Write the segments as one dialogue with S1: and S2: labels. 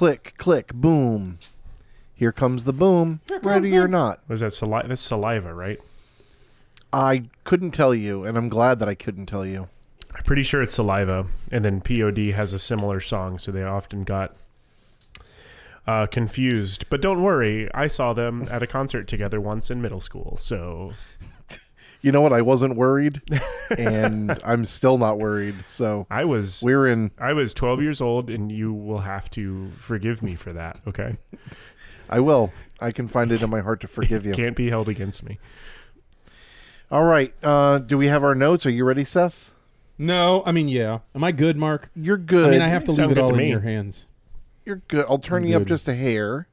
S1: click, click, boom. Here comes the boom.
S2: comes
S1: Ready
S2: the-
S1: or not.
S3: Was that saliva? That's saliva, right?
S1: I couldn't tell you, and I'm glad that I couldn't tell you.
S3: I'm pretty sure it's saliva. And then POD has a similar song, so they often got uh, confused. But don't worry, I saw them at a concert together once in middle school. So
S1: You know what? I wasn't worried, and I'm still not worried. So
S3: I was
S1: we're in.
S3: I was 12 years old, and you will have to forgive me for that. Okay,
S1: I will. I can find it in my heart to forgive you.
S3: can't be held against me.
S1: All right. Uh, do we have our notes? Are you ready, Seth?
S2: No, I mean, yeah. Am I good, Mark?
S1: You're good.
S2: I mean, I have to
S3: Sound
S2: leave it
S3: good
S2: all
S3: to
S2: in
S3: me.
S2: your hands.
S1: You're good. I'll turn
S2: I'm
S1: you up just a hair,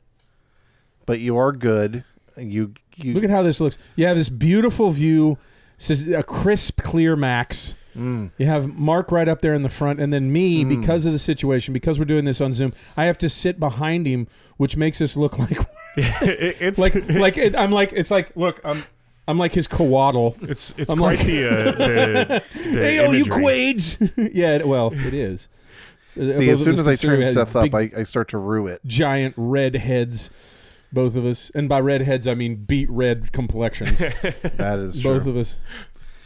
S1: but you are good. You you
S2: Look at how this looks. You have this beautiful view. This is a crisp, clear max.
S1: Mm.
S2: You have Mark right up there in the front, and then me,
S1: Mm.
S2: because of the situation, because we're doing this on Zoom, I have to sit behind him, which makes us look like
S3: it's
S2: like like it, I'm like it's like look I'm I'm like his cowaddle.
S3: it's it's
S2: I'm
S3: quite
S2: like-
S3: the, uh, the the
S2: Hey, oh, you quades! yeah, well, it is.
S1: See.
S2: both
S1: As soon as I turn Seth up, I, I start to rue it.
S2: giant red heads, both of us, and by redheads I mean beet red complexions.
S1: That is true.
S2: both of us.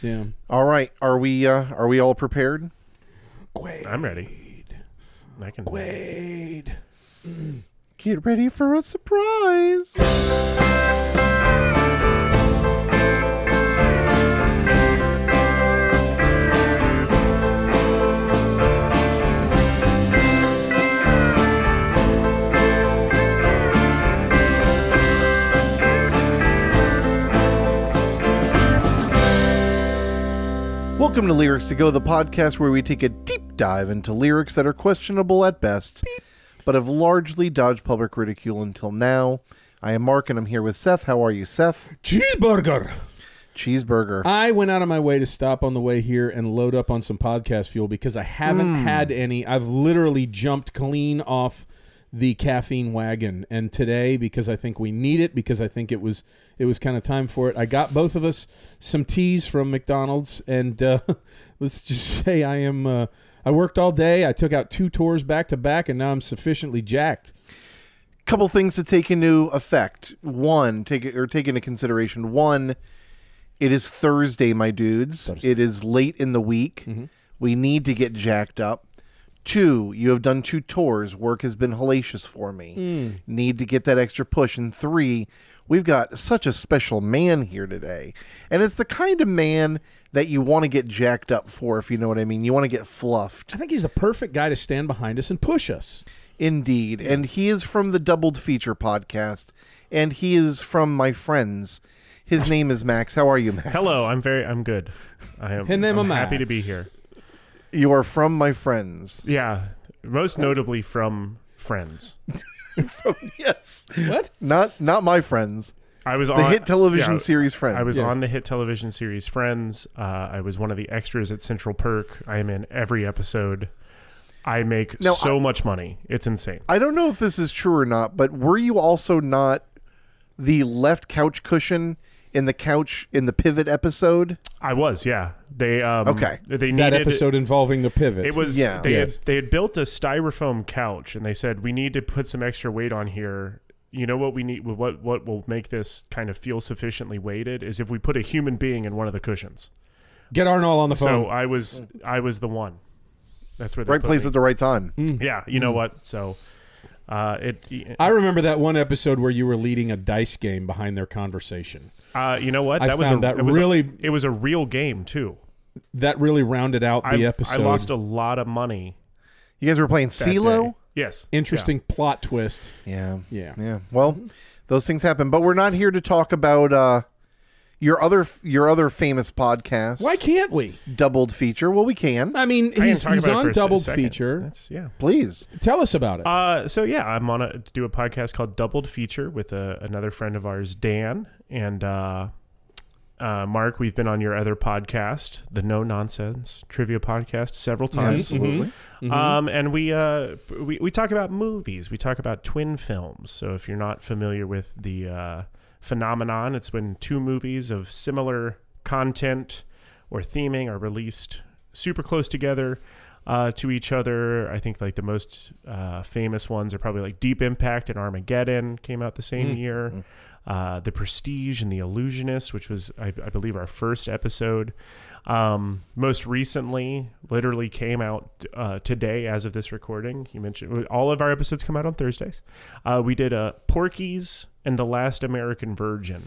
S2: Yeah.
S1: All right. Are we uh, are we all prepared?
S2: Quade.
S3: I'm ready. I can.
S2: Quade.
S1: Get ready for a surprise. Welcome to Lyrics to Go, the podcast where we take a deep dive into lyrics that are questionable at best, but have largely dodged public ridicule until now. I am Mark, and I'm here with Seth. How are you, Seth?
S2: Cheeseburger.
S1: Cheeseburger.
S2: I went out of my way to stop on the way here and load up on some podcast fuel because I haven't hmm. had any. I've literally jumped clean off the caffeine wagon and today because I think we need it because I think it was it was kind of time for it. I got both of us some teas from McDonald's and uh, let's just say I am uh, I worked all day. I took out two tours back to back and now I'm sufficiently jacked.
S1: couple things to take into effect. One, take it or take into consideration. One, it is Thursday, my dudes.
S2: Thursday.
S1: It is late in the week. We need to get jacked up. Two, you have done two tours. Work has been hellacious for me. Hmm. Need to get that extra push. And three, we've got such a special man here today. And it's the kind of man that you want to get jacked up for, if you know what I mean. You want to get fluffed.
S2: I think he's the perfect guy to stand behind us and push us.
S1: Indeed. And he is from the Doubled Feature podcast. And he is from my friends. His name is Max. How are you, Max?
S3: Hello, I'm very. I'm good. I am.
S2: His name
S3: I'm
S2: is
S3: happy to be here.
S1: You are from my friends.
S3: Yeah, most notably from Friends.
S1: yes.
S2: What?
S1: Not not my friends.
S3: I was on
S1: The
S3: on
S1: hit television
S3: yeah,
S1: series Friends.
S3: I was
S2: Yes.
S3: on the hit television series Friends. Uh, I was one of the extras at Central Perk. I am in every episode. I make
S1: Now,
S3: so much money. It's insane.
S1: I don't know if this is true or not, but were you also not the left couch cushion in the couch in the pivot episode?
S3: I was, yeah. They um,
S1: Okay.
S3: They needed
S2: That episode involving the pivot.
S3: It was
S1: Yeah.
S3: they
S2: Yes.
S3: had they had built a styrofoam couch and they said we need to put some extra weight on here. You know what we need what what will make this kind of feel sufficiently weighted is if we put a human being in one of the cushions.
S2: Get Arnold on the phone. So.
S3: I was I was the one. That's where they
S1: Right
S3: put
S1: place
S3: me.
S1: at the right time.
S3: Yeah, you know what? So uh it
S2: I remember that one episode where you were leading a dice game behind their conversation.
S3: uh you know what?
S2: I
S3: That was a
S2: found that
S3: it was a-
S2: really-
S3: it was a real game too.
S2: That really rounded out the
S3: I,
S2: episode.
S3: I lost a lot of money.
S1: You guys were playing
S3: that
S1: CeeLo?
S3: Yes.
S2: Interesting plot twist.
S1: Yeah.
S2: Yeah.
S1: Yeah. Well, those things happen, but we're not here to talk about uh your other your other famous podcast,
S2: Why can't we?
S1: Doubled Feature. Well, we can.
S2: I mean,
S3: I can
S2: he's,
S3: talk
S2: he's
S3: about it
S2: on
S3: for
S2: Doubled
S3: second.
S2: Feature.
S3: That's yeah.
S1: Please.
S2: Tell us about it.
S3: Uh, so yeah, I'm on a to do a podcast called Doubled Feature with a, another friend of ours, Dan, and uh, uh, Mark. We've been on your other podcast, the No Nonsense Trivia Podcast, several times.
S1: Absolutely.
S3: Um, and we, uh, we we talk about movies. We talk about twin films. So if you're not familiar with the uh, phenomenon, it's when two movies of similar content or theming are released super close together. uh, to each other. I think like the most uh, famous ones are probably like Deep Impact and Armageddon came out the same year. Uh, the Prestige and The Illusionist, which was I, I believe our first episode. Um, most recently, literally came out uh, today as of this recording. You mentioned all of our episodes come out on Thursdays. Uh, we did a Porky's and the Last American Virgin,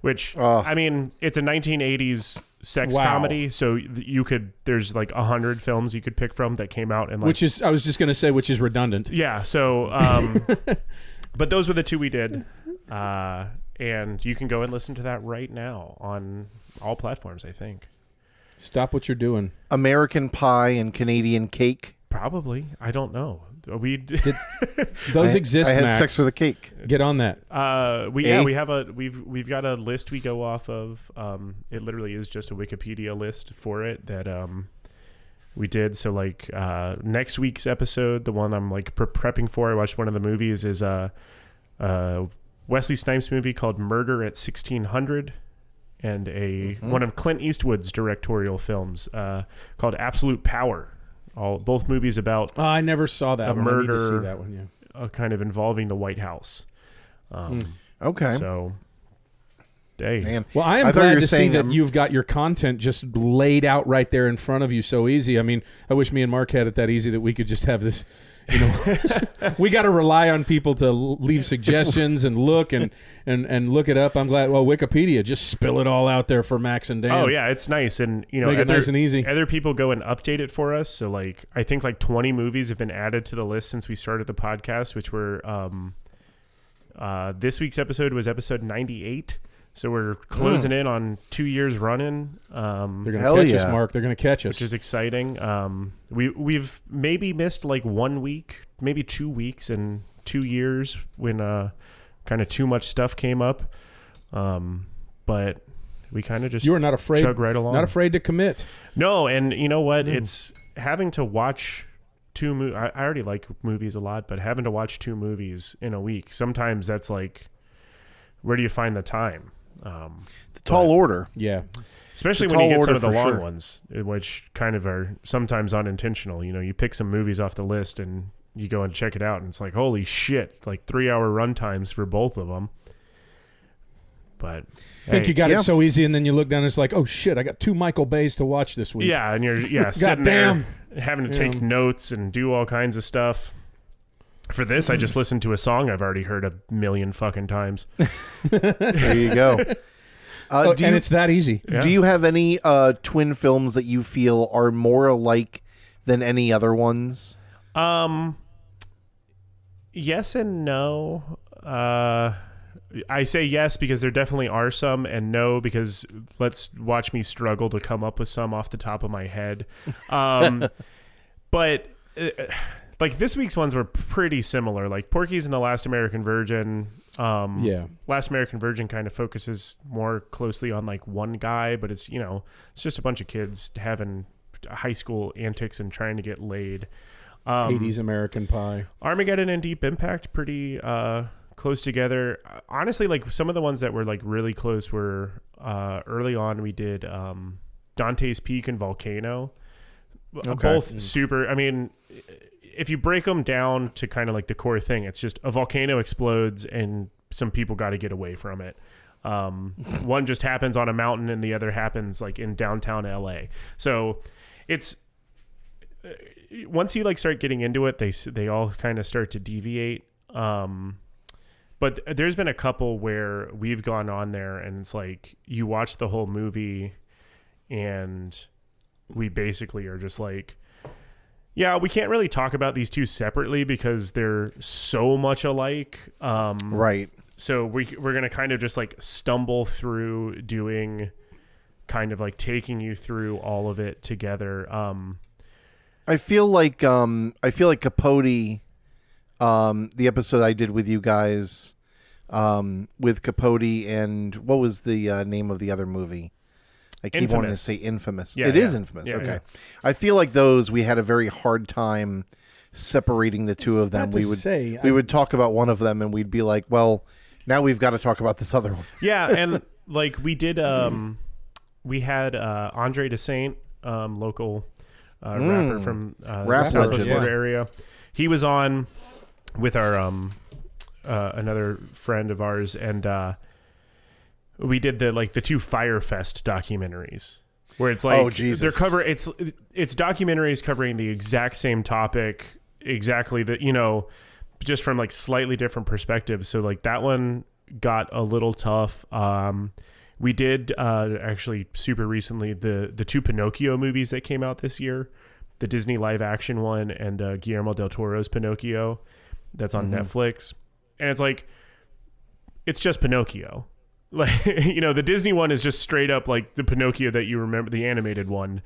S3: which
S1: Oh.
S3: I mean, it's a 1980s sex
S2: Wow.
S3: comedy. So you could there's like a hundred films you could pick from that came out in like
S2: Which is, I was just going to say, which is redundant.
S3: yeah. So, um, but those were the two we did, uh, and you can go and listen to that right now on all platforms. I think
S2: Stop what you're doing.
S1: American Pie and Canadian Cake.
S3: probably. I don't know. We did.
S2: Those
S1: I,
S2: exist,
S1: I had
S2: Max.
S1: sex with a cake.
S2: Get on that.
S3: Uh, we yeah
S1: Eh?
S3: we have a we've we've got a list we go off of. Um, it literally is just a Wikipedia list for it that um we did. So like uh next week's episode, the one I'm like pre- prepping for, I watched one of the movies is uh uh Wesley Snipes movie called Murder at 1600 and a one of Clint Eastwood's directorial films uh called Absolute Power. All both movies about
S2: Oh, I never saw that
S3: A
S2: one. I need to see
S3: murder.
S2: that one. Yeah.
S3: uh, kind of involving the White House. Um,
S1: Okay.
S3: So, hey,
S1: Man.
S2: Well, I am
S1: I
S2: glad to see
S1: saying,
S2: that
S1: um,
S2: you've got your content just laid out right there in front of you so easy. I mean, I wish me and Mark had it that easy that we could just have this. You know, we got to rely on people to leave suggestions and look and, and and look it up. I'm glad. Well, Wikipedia just spill it all out there for Max and Dan.
S3: Oh yeah, it's nice, and you know,
S2: Make it
S3: other,
S2: nice and easy.
S3: Other people go and update it for us. So like, I think like 20 movies have been added to the list since we started the podcast, which were um, uh, this week's episode was episode 98. So we're closing in on two years running. Um,
S2: They're gonna
S1: Hell
S2: catch
S1: yeah.
S2: us, Mark. They're gonna catch us.
S3: which is exciting. Um, we we've maybe missed like one week, maybe two weeks in two years when uh, kind of too much stuff came up. Um, but we kind of just
S2: you are not afraid.
S3: chug right along.
S2: Not afraid to commit.
S3: No, and you know what?
S2: Mm.
S3: It's having to watch two mo- I, I already like movies a lot, but having to watch two movies in a week, sometimes that's like, where do you find the time? Um,
S1: It's a tall order.
S2: Yeah.
S3: especially when you
S1: tall
S3: get some of the long
S1: sure.
S3: ones, eh, which kind of are sometimes unintentional. You know, you pick some movies off the list and you go and check it out, and it's like, holy shit, like three hour run times for both of them. But I
S2: Think
S3: hey,
S2: you got
S1: yeah.
S2: it so easy, and then you look down. and It's like, oh shit! I got two Michael Bays to watch this week.
S3: Yeah, and you're yeah sitting
S2: Goddamn.
S3: there having to take
S2: Yeah.
S3: notes and do all kinds of stuff. For this, I just listened to a song I've already heard a million fucking times.
S1: There you go. Uh,
S2: Oh,
S1: do,
S2: and
S1: you,
S2: it's that easy.
S3: Yeah.
S1: do you have any uh, twin films that you feel are more alike than any other ones?
S3: Um, yes and no. Uh, I say yes because there definitely are some, and no because let's watch me struggle to come up with some off the top of my head. Um, but uh, like this week's ones were pretty similar. Like Porky's and the Last American Virgin. Um,
S2: Yeah.
S3: Last American Virgin kind of focuses more closely on like one guy, but it's you know it's just a bunch of kids having high school antics and trying to get laid. Um,
S2: 80s American Pie.
S3: Armageddon and Deep Impact pretty uh, close together. Honestly, like some of the ones that were like really close were uh, early on. We did um, Dante's Peak and Volcano.
S1: Okay.
S3: Both super. I mean, if you break them down to kind of like the core thing, it's just a volcano explodes and some people got to get away from it. Um, one just happens on a mountain and the other happens like in downtown LA. So it's once you like start getting into it, they they all kind of start to deviate. Um, but there's been a couple where we've gone on there and it's like you watch the whole movie, and we basically are just like, yeah, we can't really talk about these two separately because they're so much alike. Um,
S1: Right.
S3: so we we're gonna kind of just like stumble through doing, kind of like taking you through all of it together. Um,
S1: I feel like um I feel like Capote um the episode I did with you guys um with Capote and what was the uh, name of the other movie? I keep wanting to say infamous.
S3: Yeah,
S1: It is
S3: yeah.
S1: infamous.
S3: Yeah,
S1: okay.
S3: yeah.
S1: I feel like those we had a very hard time separating the two of them. We would
S2: say,
S1: we
S2: I-
S1: would talk about one of them and we'd be like, well, now we've got to talk about this other one.
S3: yeah and like we did um we had uh andre de saint um local uh, rapper from uh,
S1: Rap
S3: the Southwest
S1: legend.
S2: Yeah.
S3: area. He was on with our um, uh, another friend of ours, and uh, we did the like the two Fyre Fest documentaries, where it's like
S1: Oh, Jesus.
S3: they're cover it's it's documentaries covering the exact same topic, exactly that you know, just from like slightly different perspectives. So like that one got a little tough. Um, we did uh, actually super recently the the two Pinocchio movies that came out this year, the Disney live action one and uh, Guillermo del Toro's Pinocchio, that's on Netflix, and it's like it's just Pinocchio. Like you know, the Disney one is just straight up like the Pinocchio that you remember, the animated one.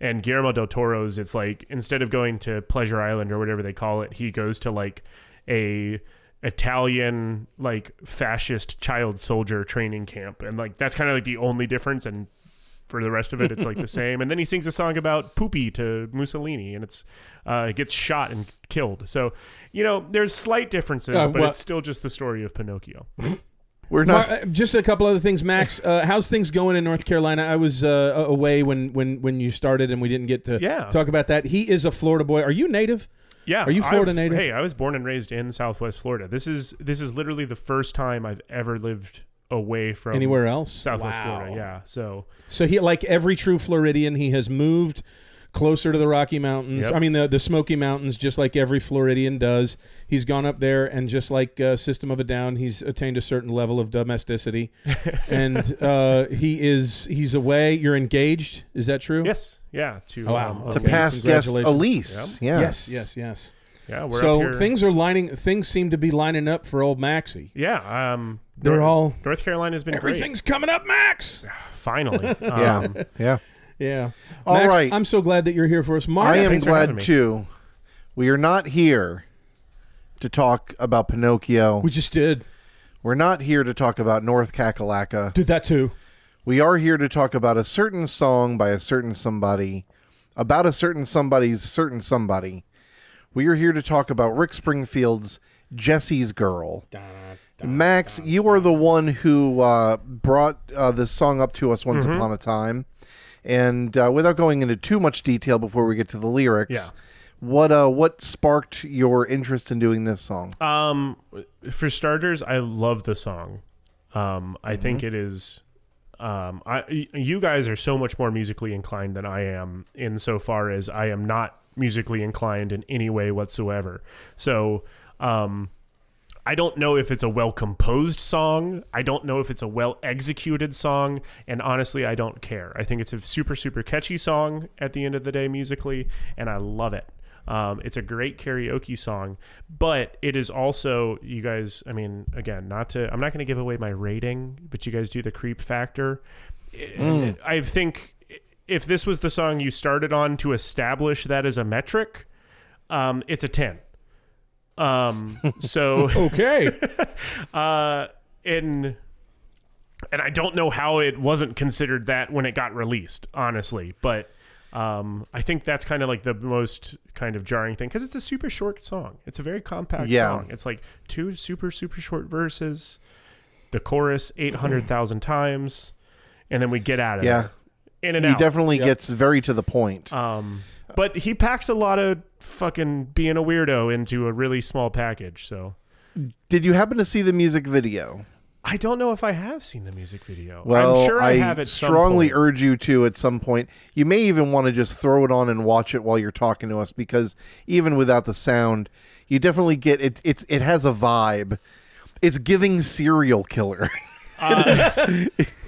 S3: And Guillermo del Toro's, it's like instead of going to Pleasure Island or whatever they call it, he goes to like a Italian like fascist child soldier training camp, and like that's kind of like the only difference. And for the rest of it, it's like the same. And then he sings a song about poopy to Mussolini, and it's uh, gets shot and killed. So you know, there's slight differences,
S2: Uh,
S3: but
S2: well-
S3: it's still just the story of Pinocchio.
S1: We're not.
S2: Mar- uh, just a couple other things, Max. Uh, how's things going in North Carolina? I was uh, away when, when, when you started, and we didn't get to
S3: Yeah.
S2: talk about that. He is a Florida boy. Are you native?
S3: Yeah.
S2: Are you Florida
S3: I-
S2: native?
S3: Hey, I was born and raised in Southwest Florida. This is this is literally the first time I've ever lived away from
S2: Anywhere else?
S3: Southwest
S2: Wow.
S3: Florida. Yeah. So
S2: So he, like every true Floridian, he has moved closer to the Rocky Mountains.
S3: Yep.
S2: I mean, the the Smoky Mountains, just like every Floridian does. He's gone up there, and just like uh, System of a Down, he's attained a certain level of domesticity, and uh, he is he's away. You're engaged. Is that true?
S3: yes, yeah. To
S2: Oh, wow.
S3: um,
S1: to
S2: Okay.
S1: past guest
S2: Congratulations.
S1: Elise. Yes.
S2: Yes. Yes. Yes.
S3: yeah, we're
S2: so
S3: up here.
S2: things are lining. Things seem to be lining up for old Maxie.
S3: Yeah. Um.
S2: They're
S3: North,
S2: all
S3: North Carolina's been
S2: everything's coming up, Max.
S3: Finally. Um,
S1: yeah.
S2: Yeah.
S1: All
S2: Max,
S1: right.
S2: I'm so glad that you're here for us, Mark.
S1: I am
S3: thanks for having
S1: glad too. We are not here to talk about Pinocchio.
S2: we just did
S1: We're not here to talk about North Kakalaka.
S2: did that too.
S1: We are here to talk about a certain song by a certain somebody, about a certain somebody's certain somebody. We are here to talk about Rick Springfield's Jesse's Girl. Max, you are the one who uh, brought uh, this song up to us once
S3: Mm-hmm.
S1: upon a time. And uh, without going into too much detail before we get to the lyrics,
S3: Yeah.
S1: what uh, what sparked your interest in doing this song?
S3: Um, for starters, I love the song. Um, I think
S2: Mm-hmm.
S3: it is. Um, I you guys are so much more musically inclined than I am, insofar as I am not musically inclined in any way whatsoever. So, um, I don't know if it's a well composed song. I don't know if it's a well executed song. And honestly, I don't care. I think it's a super, super catchy song at the end of the day musically, and I love it. Um, it's a great karaoke song, but it is also, you guys, I mean, again, not to, I'm not going to give away my rating, but you guys do the creep factor. I think if this was the song you started on to establish that as a metric, um, it's a 10. Um, so
S2: Okay.
S3: uh, and and I don't know how it wasn't considered that when it got released, honestly. But um, I think that's kind of like the most kind of jarring thing because it's a super short song. It's a very compact
S1: Yeah.
S3: song. It's like two super super short verses, the chorus eight hundred thousand times, and then we get out of
S1: Yeah.
S3: there. In and
S1: He
S3: out.
S1: definitely gets very to the point.
S3: Um, but he packs a lot of fucking being a weirdo into a really small package. So
S1: Did you happen to see the music video?
S3: I don't know if I have seen the music video.
S1: Well,
S3: I'm sure I, have at
S1: strongly urge you to at some point. You may even want to just throw it on and watch it while you're talking to us because even without the sound, you definitely get it. It's it has a vibe. It's giving serial killer.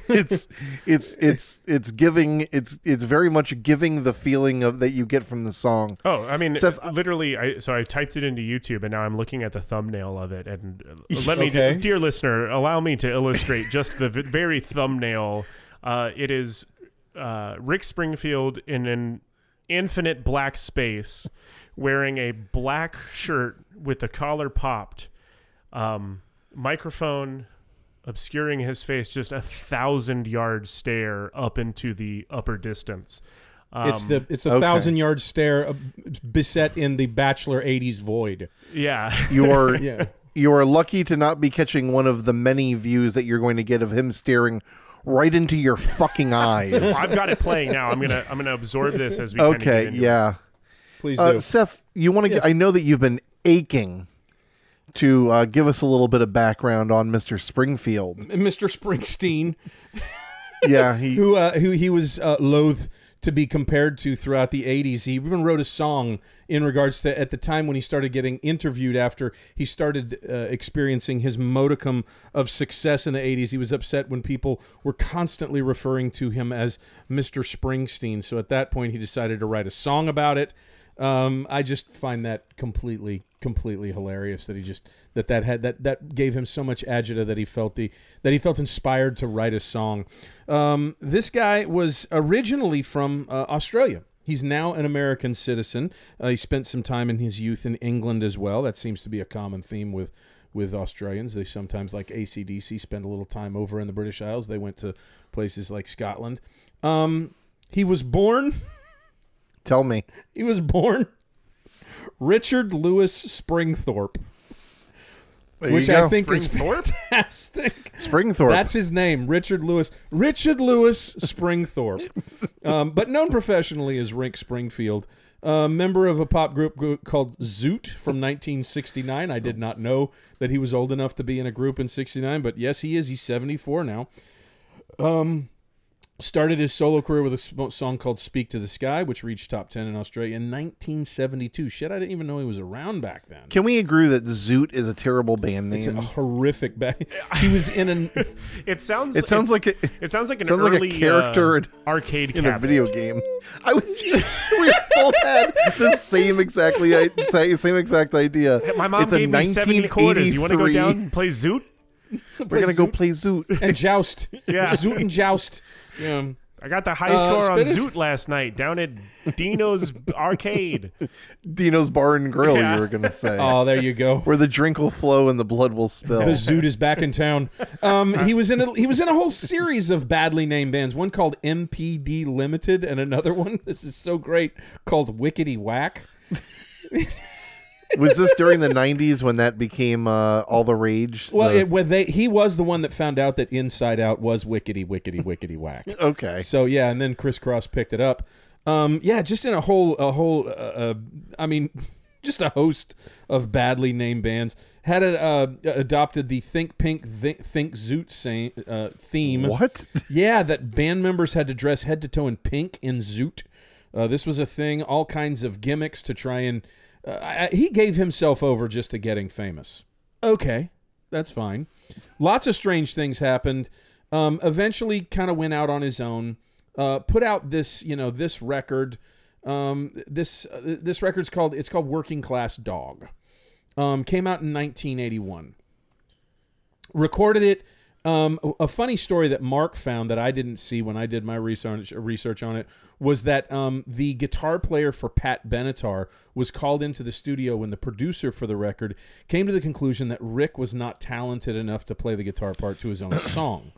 S1: it's it's it's it's giving it's it's very much giving the feeling of that you get from the song.
S3: Oh, I mean,
S1: Seth,
S3: literally. I so I typed it into YouTube, and now I'm looking at the thumbnail of it. And uh, let me,
S2: Okay.
S3: dear listener, allow me to illustrate just the very thumbnail. Uh, it is uh, Rick Springfield in an infinite black space, wearing a black shirt with the collar popped, um, microphone obscuring his face, just a thousand yard stare up into the upper distance. Um,
S2: it's the it's a
S1: okay.
S2: thousand yard stare uh, beset in the Bachelor '80s void.
S3: yeah.
S1: You're
S2: Yeah.
S1: You are lucky to not be catching one of the many views that you're going to get of him staring right into your fucking eyes.
S3: I've got it playing now. I'm gonna I'm gonna absorb this as we. kinda get
S1: okay,
S3: into it.
S1: yeah.
S2: Please
S1: Uh,
S2: do.
S1: Seth, you want to? I know that you've been aching to uh, give us a little bit of background on Mr. Springfield.
S2: Mr. Springsteen,
S1: Yeah, he.
S2: who uh, who he was uh, loath to be compared to throughout the 80s. He even wrote a song in regards to at the time when he started getting interviewed after he started uh, experiencing his modicum of success in the 80s. He was upset when people were constantly referring to him as Mr. Springsteen. So at that point, he decided to write a song about it. Um, I just find that completely, completely hilarious that he just that that had that that gave him so much agita that he felt the that he felt inspired to write a song. Um, this guy was originally from uh, Australia. He's now an American citizen. Uh, he spent some time in his youth in England as well. That seems to be a common theme with with Australians. They sometimes, like ACDC, spend a little time over in the British Isles. They went to places like Scotland. Um, he was born.
S1: Tell me.
S2: He was born Richard Lewis Springthorpe,
S1: There
S2: which I think is fantastic.
S1: Springthorpe.
S2: That's his name, Richard Lewis. Richard Lewis Springthorpe, um, but known professionally as Rick Springfield. A member of a pop group group called Zoot from 1969. I did not know that he was old enough to be in a group in 69, but yes, he is. He's 74 now. Um, started his solo career with a song called "Speak to the Sky," which reached top 10 in Australia in 1972. Shit, I didn't even know he was around back then.
S1: Can we agree that Zoot is a terrible band name?
S2: It's a horrific band. He was in an
S3: It sounds.
S1: It sounds like a,
S3: It sounds like an
S1: sounds like a
S3: early
S1: character
S3: uh,
S1: in-
S3: arcade
S1: in a video game. I was. we both had the same exactly same same exact idea.
S3: My mom
S1: It's a
S3: gave me seventy quarters. You want to go down and play Zoot?
S1: We're gonna go play Zoot.
S2: and joust.
S3: Yeah.
S2: Zoot and joust. Yeah.
S3: I got the high
S2: Uh,
S3: score on. Zoot last night down at Dino's arcade.
S1: Dino's Bar and Grill.
S3: Yeah.
S1: You were gonna say.
S2: Oh, there you go.
S1: Where the drink will flow and the blood will spill.
S2: The Zoot is back in town. Um, he was in a, he was in a whole series of badly named bands. One called MPD Limited, and another one. This is so great called Wickety Wak.
S1: Was this during the '90s when that became uh, all the rage?
S2: Well,
S1: The-
S2: it, when they he was the one that found out that Inside Out was Wickety Wickety Wickety Whack.
S1: okay.
S2: So yeah, and then Kris Kross picked it up. Um, yeah, just in a whole a whole. Uh, uh, I mean, just a host of badly named bands had it, uh, adopted the Think Pink Think, Think Zoot uh, theme.
S1: What?
S2: Yeah, that band members had to dress head to toe in pink in Zoot. Uh, this was a thing. All kinds of gimmicks to try and. Uh, he gave himself over just to getting famous. Okay, that's fine. Lots of strange things happened. Um, eventually, kind of went out on his own. Uh, put out this, you know, this record. Um, this uh, this record's called it's called Working Class Dog. Um, came out in 1981 recorded it. Um, a- funny story that Mark found that I didn't see when I did my research research on it was that um, the guitar player for Pat Benatar was called into the studio when the producer for the record came to the conclusion that Rick was not talented enough to play the guitar part to his own song,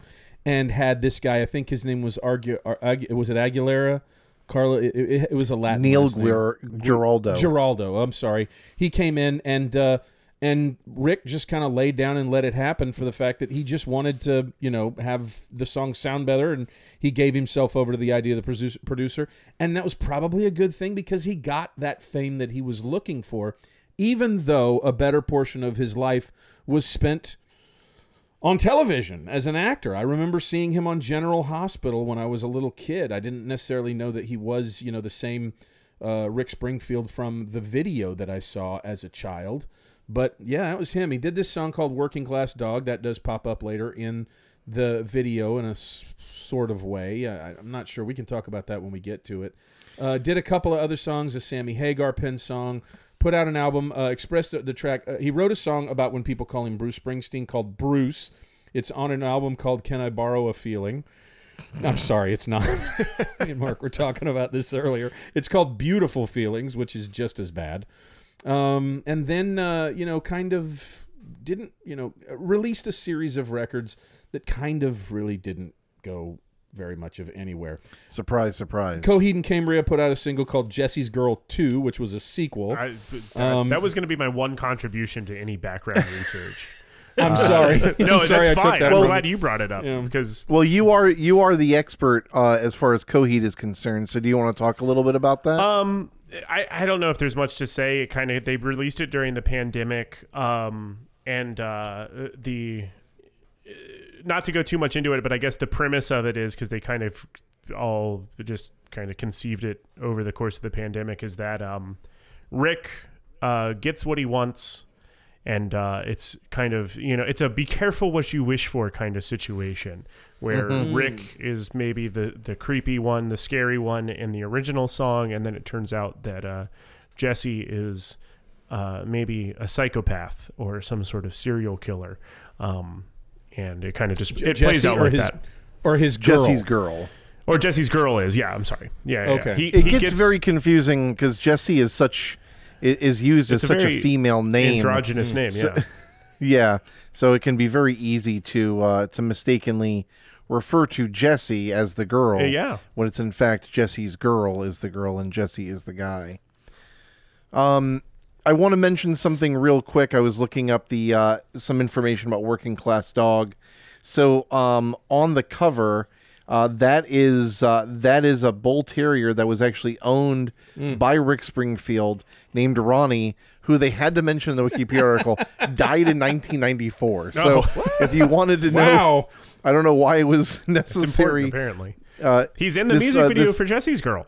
S2: and had this guy. I think his name was Argu- Ar- Agu- was it Aguilera. Carla, it, it, it was a Latin
S1: Neil. Guer- Giraldo.
S2: Geraldo. I'm sorry. He came in and uh, and Rick just kind of laid down and let it happen for the fact that he just wanted to, you know, have the song sound better, and he gave himself over to the idea of the producer, and that was probably a good thing because he got that fame that he was looking for, even though a better portion of his life was spent on television as an actor. I remember seeing him on General Hospital when I was a little kid. I didn't necessarily know that he was, you know, the same uh, Rick Springfield from the video that I saw as a child. But yeah, that was him. He did this song called Working Class Dog. That does pop up later in the video in a s- sort of way. I, I'm not sure. We can talk about that when we get to it. Uh, did a couple of other songs, a Sammy Hagar pen song. Put out an album, uh, expressed the, the track. Uh, he wrote a song about when people call him Bruce Springsteen called Bruce. It's on an album called Can I Borrow a Feeling? I'm sorry, it's not. Me and Mark were talking about this earlier. It's called Beautiful Feelings, which is just as bad. Um, and then, uh, you know, kind of didn't, you know, released a series of records that kind of really didn't go very much of anywhere.
S1: Surprise, surprise.
S2: Coheed and Cambria put out a single called Jesse's Girl 2, which was a sequel.
S3: I, that,
S2: Um,
S3: that was going to be my one contribution to any background research.
S2: I'm sorry.
S3: No,
S2: I'm sorry
S3: that's
S2: I
S3: fine.
S2: that
S3: I'm
S2: from-
S3: glad you brought it up
S2: Yeah.
S3: because
S1: well, you are you are the expert uh, as far as Coheed is concerned. So, do you want to talk a little bit about that?
S3: Um, I, I don't know if there's much to say. It kind of they released it during the pandemic, um, and uh, the uh, not to go too much into it, but I guess the premise of it is because they kind of all just kind of conceived it over the course of the pandemic is that um, Rick uh, gets what he wants. And uh, it's kind of you know it's a be careful what you wish for kind of situation where Rick is maybe the the creepy one, the scary one in the original song, and then it turns out that uh, Jesse is uh, maybe a psychopath or some sort of serial killer, um, and it kind of just it plays out
S2: or
S3: like
S2: his,
S3: that.
S2: Or his girl.
S1: Jesse's girl.
S3: Or Jesse's girl is yeah. I'm sorry. Yeah. yeah,
S2: Okay.
S3: He,
S1: It
S3: he
S1: gets, very confusing because Jesse is such is used as
S3: a
S1: such a female name.
S3: androgynous name.
S1: So-
S3: Yeah.
S1: Yeah, so it can be very easy to uh, to mistakenly refer to Jesse as the girl.
S3: Yeah.
S1: when it's in fact Jesse's girl is the girl and Jesse is the guy. Um, I want to mention something real quick. I was looking up the uh, some information about Working Class Dog. So um, on the cover, uh, that is uh, that is a bull terrier that was actually owned by Rick Springfield, named Ronnie, who they had to mention in the Wikipedia article died in 1994. So if you wanted to know,
S2: Wow.
S1: I don't know why it was necessary.
S3: apparently.
S1: Uh,
S3: He's in the
S1: this,
S3: music
S1: uh,
S3: video
S1: this-
S3: for Jesse's girl.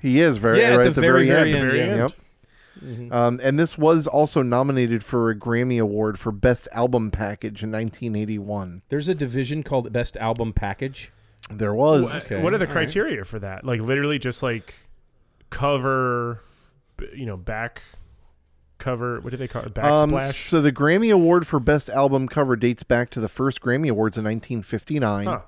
S1: he is very
S2: Yeah,
S1: right
S2: at the very, very end,
S3: Very
S2: yeah.
S3: end.
S1: Yep. Um, and this was also nominated for a Grammy Award for Best Album Package in 1981.
S2: There's a division called Best Album Package.
S1: There was.
S2: Okay.
S3: What are the
S2: All right.
S3: criteria for that? Like literally just like cover, you know, back cover. What do they call it?
S1: Um,
S3: Backsplash.
S1: so the Grammy Award for Best Album Cover dates back to the first Grammy Awards in 1959.
S3: Huh.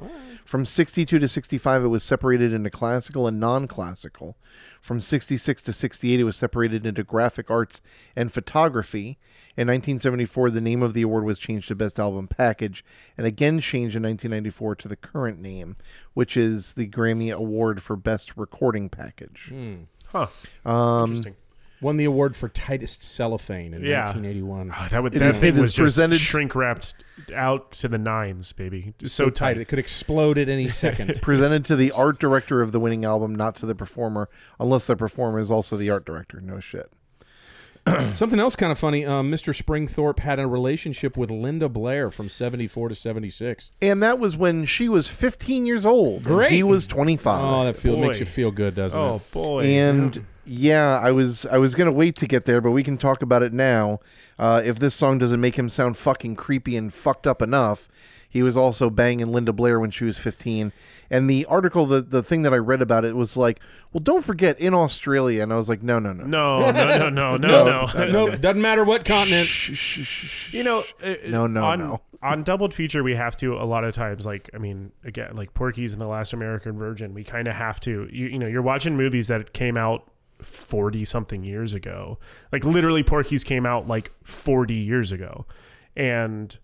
S1: From 62 to 65, it was separated into classical and non-classical. From 66 to 68, it was separated into graphic arts and photography. In 1974, the name of the award was changed to Best Album Package, and again changed in 1994 to the current name, which is the Grammy Award for Best Recording Package.
S3: Huh.
S1: Um,
S3: Interesting.
S2: Won the award for tightest cellophane in
S3: Yeah.
S2: 1981.
S3: Oh, ah, that would
S1: It
S3: that
S1: is-
S3: thing
S1: it
S3: was
S1: is
S3: just
S1: presented-
S3: shrink wrapped out to the nines, baby. So,
S2: so
S3: tight.
S2: It could explode at any second.
S1: presented to the art director of the winning album, not to the performer, unless the performer is also the art director. No shit.
S2: Something else kind of funny. Um, Mr. Springthorpe had a relationship with Linda Blair from 74 to 76.
S1: And that was when she was 15 years old.
S2: Great.
S1: He was 25.
S2: Oh, that feels
S3: boy.
S2: makes you feel good, doesn't
S3: Oh
S2: it?
S3: Oh boy.
S1: and yeah, I was I was gonna wait to get there, but we can talk about it now. Uh, if this song doesn't make him sound fucking creepy and fucked up enough, he was also banging Linda Blair when she was 15. And the article, the, the thing that I read about it was like, well, don't forget in Australia. And I was like, no, no, no.
S3: No, no, no, no, no, no.
S2: Nope. Doesn't matter what continent.
S1: Shh, shh, shh,
S3: you know, uh,
S1: no, no,
S3: on,
S1: no.
S3: on doubled feature, we have to a lot of times, like, I mean, again, like Porky's and The Last American Virgin, we kind of have to, you, you know, you're watching movies that came out 40 something years ago. Like literally Porky's came out like 40 years ago. And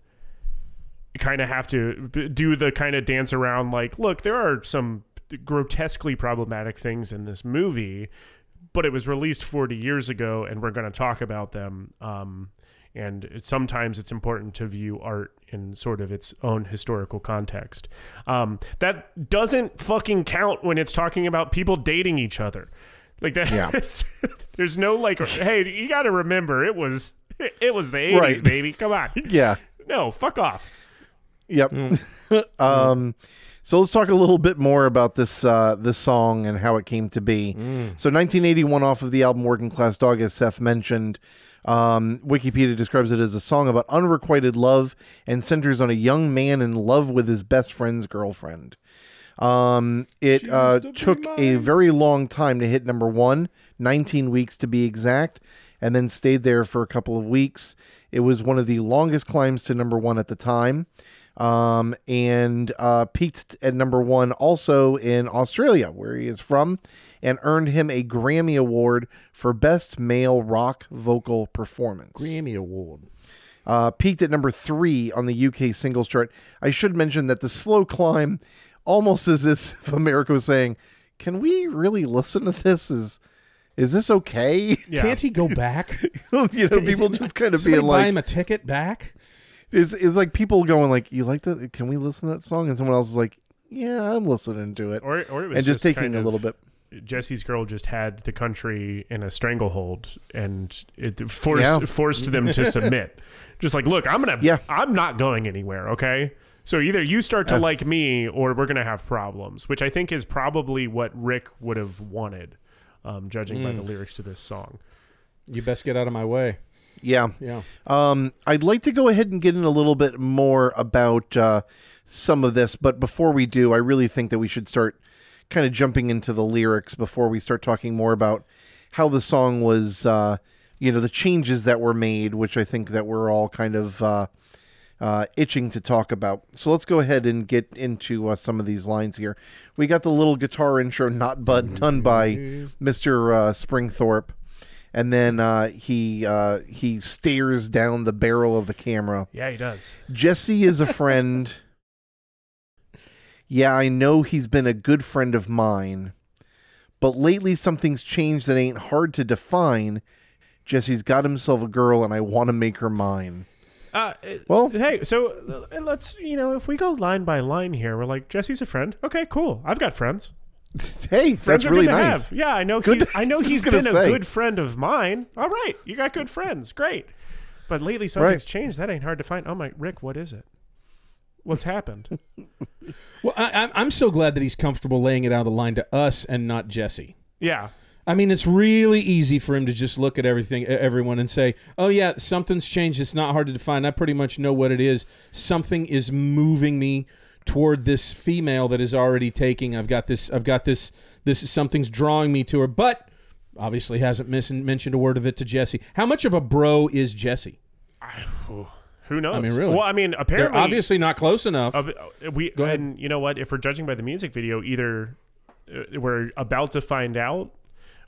S3: kind of have to do the kind of dance around. Like, look, there are some grotesquely problematic things in this movie, but it was released 40 years ago and we're going to talk about them um, and it, sometimes it's important to view art in sort of its own historical context um, that doesn't fucking count when it's talking about people dating each other like that
S1: Yeah.
S3: there's no like hey you got to remember it was it was the 80s
S1: Right.
S3: baby come on
S1: Yeah.
S3: no fuck off
S1: Yep. um, so let's talk a little bit more about this uh, this song and how it came to be. So 1981, off of the album "Working Class Dog," as Seth mentioned. Um, Wikipedia describes it as a song about unrequited love and centers on a young man in love with his best friend's girlfriend. Um, it uh,
S2: to
S1: took a very long time to hit number one, 19 weeks to be exact, and then stayed there for a couple of weeks. It was one of the longest climbs to number one at the time, um, and uh, peaked at number one also in Australia, where he is from, and earned him a Grammy Award for Best Male Rock Vocal Performance
S2: Grammy Award.
S1: uh, peaked at number three on the UK singles chart. I should mention that the slow climb almost as if America was saying, "Can we really listen to this? Is is this okay?"
S3: Yeah.
S2: Can't he go back?
S1: you know, people just kind of
S2: Somebody
S1: like,
S2: buy
S1: like,
S2: him a ticket back.
S1: it's, it's like people going like, "You like that? Can we listen to that song?" And someone else is like, "Yeah, I'm listening to it,"
S3: or or it was
S1: and just, taking
S3: kind
S1: a little bit.
S3: Jesse's girl just had the country in a stranglehold and it forced
S1: Yeah.
S3: forced them to submit. Just like, look, I'm gonna,
S1: Yeah.
S3: I'm not going anywhere. Okay, so either you start to
S1: Uh.
S3: like me, or we're gonna have problems. Which I think is probably what Rick would have wanted, um, judging by the lyrics to this song.
S2: You best get out of my way.
S1: Yeah.
S2: Yeah.
S1: Um, I'd like to go ahead and get in a little bit more about uh, some of this, but before we do, I really think that we should start kind of jumping into the lyrics before we start talking more about how the song was, uh, you know, the changes that were made, which I think that we're all kind of uh, uh, itching to talk about. So let's go ahead and get into uh, some of these lines here. We got the little guitar intro, not but done by Mr. Uh, Springthorpe and then uh, he uh, he stares down the barrel of the camera.
S3: Yeah, he does.
S1: Jesse is a friend. yeah, I know he's been a good friend of mine, but lately something's changed that ain't hard to define. Jesse's got himself a girl, and I want to make her mine.
S3: Uh,
S1: Well-
S3: hey, so uh, let's you know if we go line by line here, we're like Jesse's a friend. Okay, cool. I've got friends.
S1: hey,
S3: Friends
S1: that's really nice.
S3: have. Yeah, I know.
S1: Good
S3: He,
S1: to-
S3: I know
S1: I was
S3: he's
S1: just gonna
S3: been
S1: say.
S3: a good friend of mine. All right, you got good friends. Great. But lately something's changed. That ain't hard to find. Oh my, Rick, what is it? What's happened?
S2: Well, I, I'm- I'm so glad that he's comfortable laying it out of the line to us and not Jesse.
S3: yeah.
S2: I mean, it's really easy for him to just look at everything, everyone, and say, "Oh yeah, something's changed. It's not hard to define. I pretty much know what it is. Something is moving me toward this female that is already taking. I've got this. I've got this. This is something's drawing me to her, but obviously hasn't miss- mentioned a word of it to Jesse. How much of a bro is Jesse?
S3: Who knows?
S2: I mean, really.
S3: Well, I mean, apparently, They're
S2: obviously not close enough.
S3: Uh, we
S2: Go ahead.
S3: and you know what? If we're judging by the music video, either uh, we're about to find out,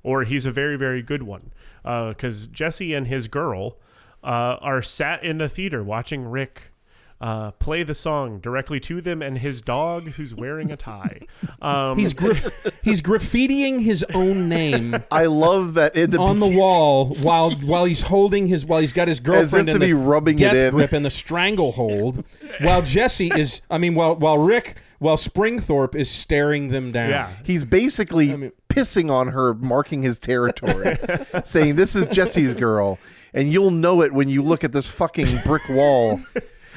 S3: or he's a very, very good one. Because Jesse and his girl uh, are sat in the theater watching Rick. Uh, play the song directly to them and his dog who's wearing a tie. Um,
S2: he's graf- he's graffitiing his own name
S1: I love that in the
S2: on the wall while while he's holding his while he's got his girlfriend
S1: to
S2: in
S1: be
S2: the
S1: rubbing it
S2: death
S1: in.
S2: grip and the stranglehold, while Jesse is I mean while while Rick while Springthorpe is staring them down.
S3: yeah.
S1: He's basically
S2: mean-
S1: pissing on her, marking his territory, saying, This is Jesse's girl. And you'll know it when you look at this fucking brick wall.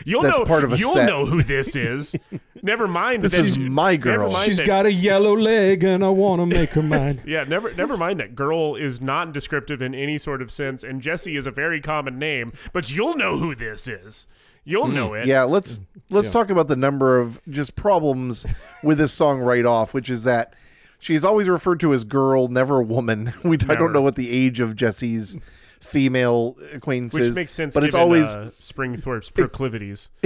S3: You'll
S1: That's
S3: know.
S1: part of a
S3: you'll
S1: set.
S3: know who this is. Never mind.
S1: This
S3: that-
S1: is my girl.
S3: mind
S2: She's
S3: that-
S2: got a yellow leg and I want to make her mine.
S3: Yeah, never never mind that girl is not descriptive in any sort of sense, and Jesse is a very common name, but you'll know who this is. You'll know it.
S1: Hmm. Yeah, let's let's talk about the number of just problems with this song right off, which is that she's always referred to as girl, never woman. We I don't know what the age of Jesse's female acquaintances,
S3: Which makes sense
S1: but it's always
S3: uh, Springthorpe's proclivities.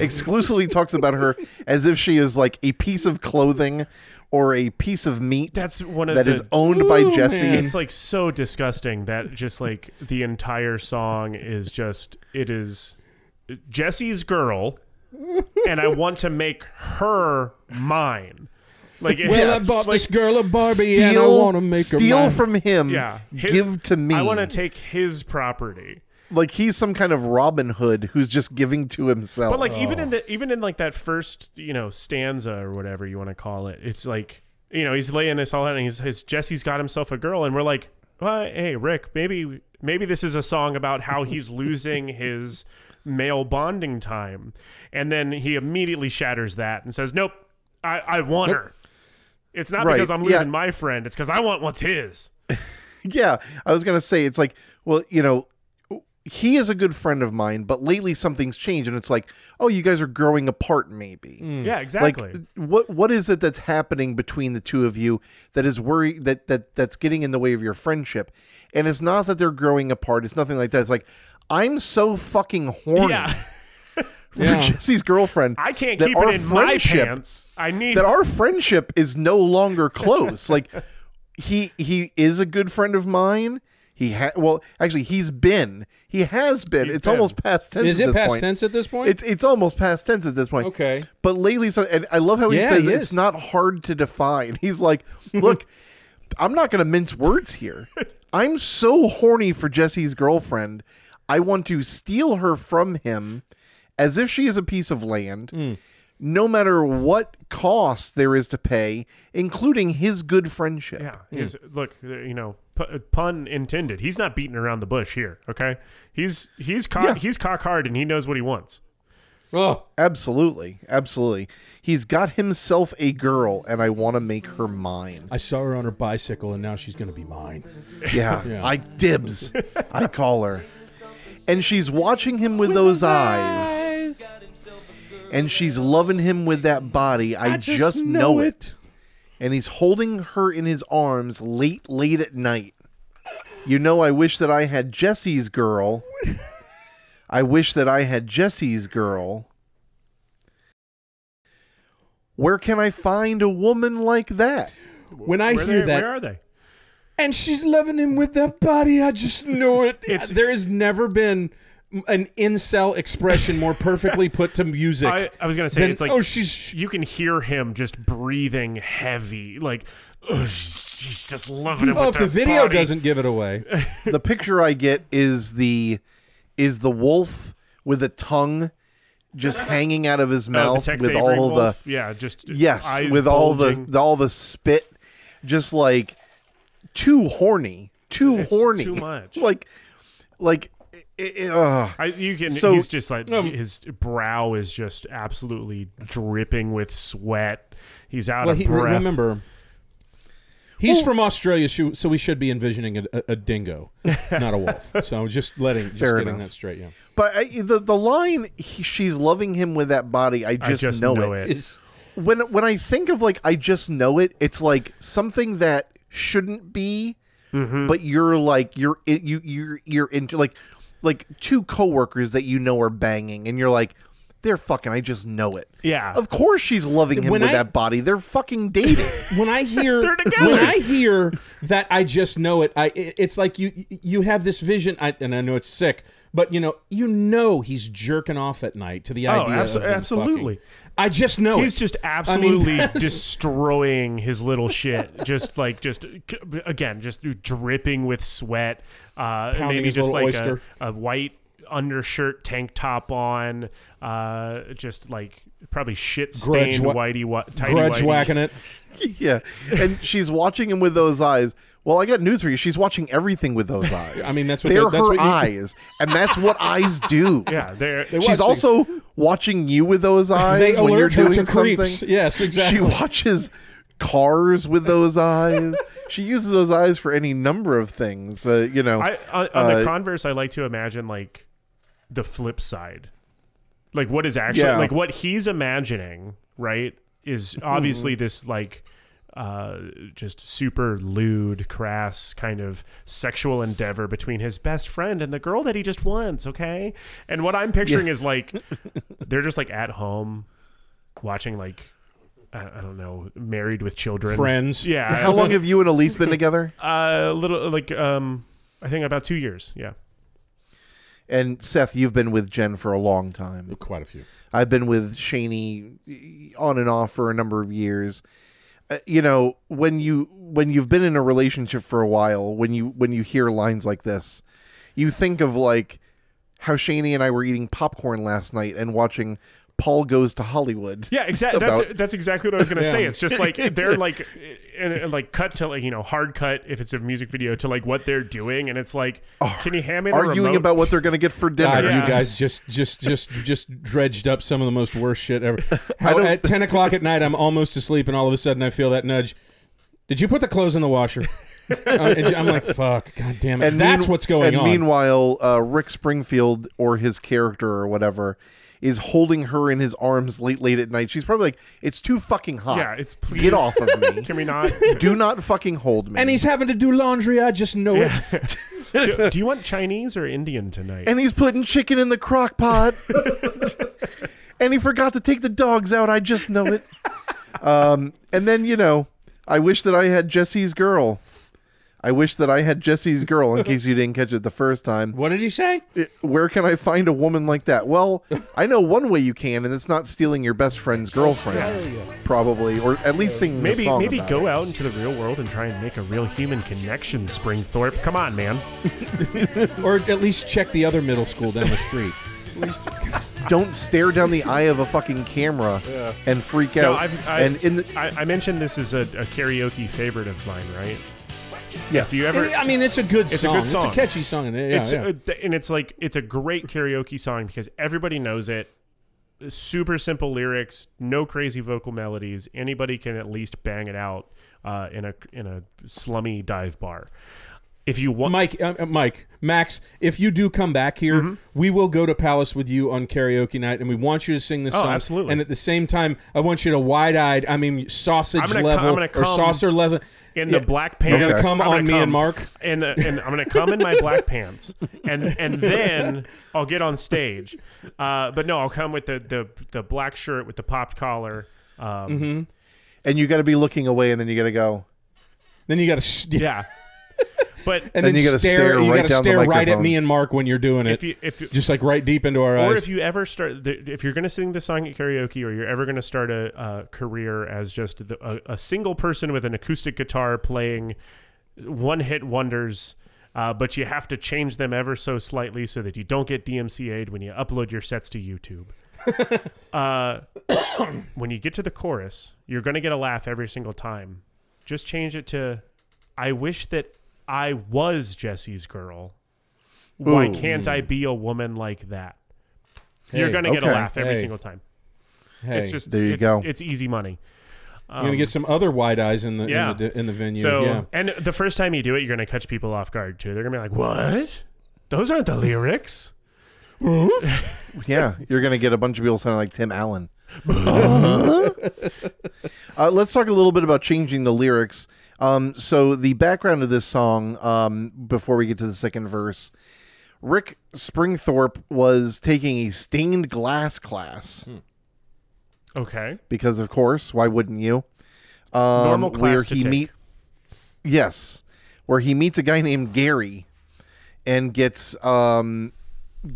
S1: exclusively talks about her as if she is like a piece of clothing or a piece of meat
S3: That's one of
S1: that
S3: the
S1: is owned by Jesse.
S2: man.
S3: it's like so disgusting that just like the entire song is just it is Jesse's girl and I want to make her mine. Like it-
S2: Well, I bought
S3: like,
S2: this girl a Barbie and I want to make her
S1: steal from him,
S3: Yeah, his-
S1: give to me.
S3: I want to take his property.
S1: like he's some kind of Robin Hood who's just giving to himself.
S3: But like even oh. in the even in like that first you know stanza or whatever you want to call it, it's like you know he's laying this all out and he's his Jesse's got himself a girl and we're like, well, hey Rick, maybe maybe this is a song about how he's losing his male bonding time, and then he immediately shatters that and says, nope, I I want her. It's not
S1: Right,
S3: because I'm
S1: yeah.
S3: losing my friend. It's because I want what's his.
S1: yeah, I was gonna say it's like, well, you know, he is a good friend of mine, but lately something's changed, and it's like, oh, you guys are growing apart, maybe. Hmm.
S3: Yeah, exactly.
S1: Like, what what is it that's happening between the two of you that is worry that that that's getting in the way of your friendship? And it's not that they're growing apart. It's nothing like that. It's like I'm so fucking horny
S3: yeah,
S1: for Jesse's girlfriend.
S3: I can't keep it in my
S1: friendship-
S3: pants. I need
S1: that our friendship is no longer close. like he he is a good friend of mine. He ha- well, actually, he's been. He has been.
S3: He's
S1: it's
S3: been.
S1: almost past tense.
S2: Is
S1: at
S2: it
S1: this
S2: past
S1: point.
S2: tense at this point?
S1: It's it's almost past tense at this point.
S2: Okay.
S1: But lately, so and I love how he
S2: Yeah,
S1: says
S2: he
S1: it's not hard to define. He's like, look, I'm not going to mince words here. I'm so horny for Jesse's girlfriend. I want to steal her from him as if she is a piece of land.
S2: Hmm.
S3: Mm.
S1: No matter what cost there is to pay, including his good friendship.
S3: Yeah, he's look, uh, you know, pun intended. He's not beating around the bush here. Okay, he's he's cock,
S1: Yeah.
S3: he's cock hard and he knows what he wants.
S2: oh,
S1: Absolutely. Absolutely. He's got himself a girl, and I want to make her mine.
S2: I saw her on her bicycle, and now she's going to be mine.
S1: Yeah,
S2: Yeah.
S1: I dibs. I call her. And she's watching him with those eyes. And she's loving him with that body. I, just, know, it. And he's holding her in his arms late, late at night. You know, I wish that I had Jesse's girl. I wish that I had Jesse's girl. Where can I find a woman like that?
S2: When I
S3: Where
S2: hear
S3: they-
S2: that,
S3: where are they?
S2: And she's loving him with that body, I just know it.
S3: It's-
S2: there has never been an incel expression more perfectly put to music.
S3: I, I was gonna say
S2: than,
S3: it's like
S2: oh, she's
S3: you can hear him just breathing heavy, like "Ugh, she's just loving it.
S2: Oh,
S3: with
S2: if the video
S3: body."
S2: doesn't give it away.
S1: the picture I get is the is the wolf with a tongue just hanging out of his
S3: Oh,
S1: mouth
S3: Tex
S1: with
S3: Avery
S1: all
S3: wolf? yeah, just
S1: yes
S3: eyes
S1: with all the all the spit just like too horny too
S3: It's
S1: horny
S3: too much.
S1: like like i- i- ugh.
S3: I, you can.
S1: So-
S3: he's just like
S2: Um,
S3: his brow is just absolutely dripping with sweat. He's out
S2: well,
S3: of
S2: he,
S3: breath.
S2: remember, he's from Australia, so so we should be envisioning a, a, a dingo, not a wolf. So just letting, just getting
S1: enough.
S2: that straight. Yeah.
S1: but I, the the line he, she's loving him with that body I
S3: I
S1: just,
S3: just
S1: know,
S3: know
S1: it.
S3: it.
S2: Is
S1: when when I think of like I just know it, it's like something that shouldn't be,
S3: Mm-hmm.
S1: but you're like you're you you're you're into like like two coworkers that you know are banging, and you're like they're fucking. I just know it.
S3: Yeah.
S1: Of course she's loving him
S2: When
S1: with
S2: I-
S1: that body. They're fucking dating.
S2: when I hear
S3: They're together.
S2: when I hear that I just know it. I it- it's like you you have this vision, I, and I know it's sick, but you know you know he's jerking off at night to the
S3: Oh,
S2: idea.
S3: abso-
S2: of him
S3: absolutely.
S2: fucking. I just know
S3: He's
S2: it.
S3: just absolutely
S2: that's-
S3: destroying his little shit. Just like just again, just dripping with sweat. Uh,
S2: Pounding
S3: maybe
S2: his
S3: just
S2: little
S3: like
S2: oyster.
S3: a, a white undershirt, tank top on. Uh, just like probably shit stained
S2: wa-
S3: whitey wha- tighty
S2: grudge
S3: whitey.
S2: whacking it.
S1: yeah, and she's watching him with those eyes. Well, I got news for you. She's watching everything with those eyes.
S2: I mean, that's what
S1: they're
S2: they- that's
S1: her
S2: what
S1: eyes, and that's what eyes do.
S3: Yeah, they're,
S2: They
S1: She's
S2: watch
S1: also watching you with those eyes
S2: They
S1: when you're
S2: alert her
S1: doing
S2: to
S1: something.
S2: creeps. Yes, exactly.
S1: She watches cars with those eyes. she uses those eyes for any number of things. Uh, you know,
S3: I, on, on the
S1: Uh,
S3: converse, I like to imagine like the flip side, like what is actually
S1: Yeah.
S3: like what he's imagining, right? Is
S1: Hmm.
S3: obviously this like uh just super lewd crass kind of sexual endeavor between his best friend and the girl that he just wants okay and what i'm picturing is like they're just like at home watching like I I don't know, married with children,
S2: Friends.
S3: Yeah,
S1: how long have you and Elise been together?
S3: a little like um, I think about two years. Yeah,
S1: And Seth, you've been with Jen for a long time.
S2: Quite a few.
S1: I've been with Shaney on and off for a number of years. Uh, you know, when you when you've been in a relationship for a while, when you when you hear lines like this, you think of like how Shaney and I were eating popcorn last night and watching Paul Goes to Hollywood.
S3: yeah, exactly. That's
S1: About-
S3: that's exactly what I was gonna say. It's just like they're like, and, and like cut to like you know hard cut if it's a music video to like what they're doing, and it's like, can you hand me the
S1: arguing
S3: remote?
S1: about what they're going to get for dinner.
S2: God,
S3: Yeah.
S2: you guys just just just just dredged up some of the most worst shit ever. How at ten o'clock at night I'm almost asleep and all of a sudden I feel that nudge. Did you put the clothes in the washer? I'm like, fuck, god damn it. And That's
S1: mean-
S2: what's going
S1: and
S2: on.
S1: meanwhile, uh, Rick Springfield or his character or whatever is holding her in his arms late, late at night. She's probably like, "It's too fucking hot.
S3: Yeah, it's please
S1: get off of me.
S3: Can we not?
S1: Do not fucking hold me."
S2: and he's having to do laundry. I just know it.
S3: do, do you want Chinese or Indian tonight?
S1: and he's putting chicken in the crock pot. and he forgot to take the dogs out. I just know it. Um, and then you know, I wish that I had Jesse's girl. I wish that I had Jesse's girl. In case you didn't catch it the first time,
S2: What did he say?
S1: It- where can I find a woman like that? Well, I know one way you can, and it's not stealing your best friend's girlfriend, probably, or at least singing a
S3: Maybe
S1: song
S3: maybe
S1: about
S3: go
S1: it.
S3: out into the real world and try and make a real human connection, Springthorpe. Come on, man.
S2: Or at least check the other middle school down the street.
S1: Don't stare down the eye of a fucking camera and freak out.
S3: No,
S1: out.
S3: I've, I,
S1: and in the,
S3: I, I mentioned this is a, a karaoke favorite of mine, right?
S1: Yes,
S3: If you ever,
S2: I mean, it's a good
S3: It's a good song.
S2: It's a catchy song. and Yeah,
S3: it's
S2: yeah.
S3: uh, and it's like it's a great karaoke song because everybody knows it. Super simple lyrics, no crazy vocal melodies. Anybody can at least bang it out uh, in a in a slummy dive bar. If you want,
S2: Mike, uh, uh, Mike, Max, if you do come back here,
S3: Mm-hmm.
S2: we will go to Palace with you on karaoke night, and we want you to sing this
S3: Oh,
S2: song.
S3: absolutely.
S2: And at the same time, I want you to wide-eyed, I mean, sausage
S3: I'm gonna
S2: level
S3: I'm
S2: or saucer level.
S3: in
S2: Yeah.
S3: the black
S2: You're
S3: pants,
S2: gonna come
S3: I'm gonna
S2: on me
S3: come
S2: and Mark.
S3: and and I'm gonna come in my black pants, and and then I'll get on stage. Uh, but no, I'll come with the the the black shirt with the popped collar. Um,
S2: Mm-hmm.
S1: and you got to be looking away, and then you got to go.
S2: Then you got to, st-
S3: Yeah, but
S2: and
S1: Then
S2: then,
S1: you gotta
S2: stare.
S1: stare
S2: you
S1: right
S2: got to
S1: down the
S2: stare right at
S1: microphone.
S2: me and Mark when you're doing it,
S3: if you if you,
S2: just like right deep into our eyes.
S3: or
S2: eyes.
S3: if you ever start if you're going to sing the song at karaoke or you're ever going to start a, uh career as just the, a, a single person with an acoustic guitar playing one hit wonders uh, but you have to change them ever so slightly so that you don't get DMCA'd when you upload your sets to YouTube. uh, when you get to the chorus, you're going to get a laugh every single time. Just change it to, I wish that I was Jesse's girl. Why
S1: Ooh.
S3: can't I be a woman like that? You're going to get a laugh every
S2: Hey.
S3: single time.
S2: hey,
S3: It's just
S1: There you
S3: it's,
S1: go.
S3: It's easy money.
S2: you're gonna get some other wide eyes in the
S3: Yeah.
S2: in the in the venue.
S3: So,
S2: yeah.
S3: and the first time you do it, you're going to catch people off guard too. They're going to be like, "What? Those aren't the lyrics."
S1: Yeah, you're gonna get a bunch of people sounding like Tim Allen. uh, let's talk a little bit about changing the lyrics. Um, so the background of this song, um, before we get to the second verse, Rick Springthorpe was taking a stained glass class
S3: Okay.
S1: because, of course, why wouldn't you? Um,
S3: Normal class
S1: where
S3: to
S1: he
S3: take.
S1: meet, yes, where he meets a guy named Gary, and gets um,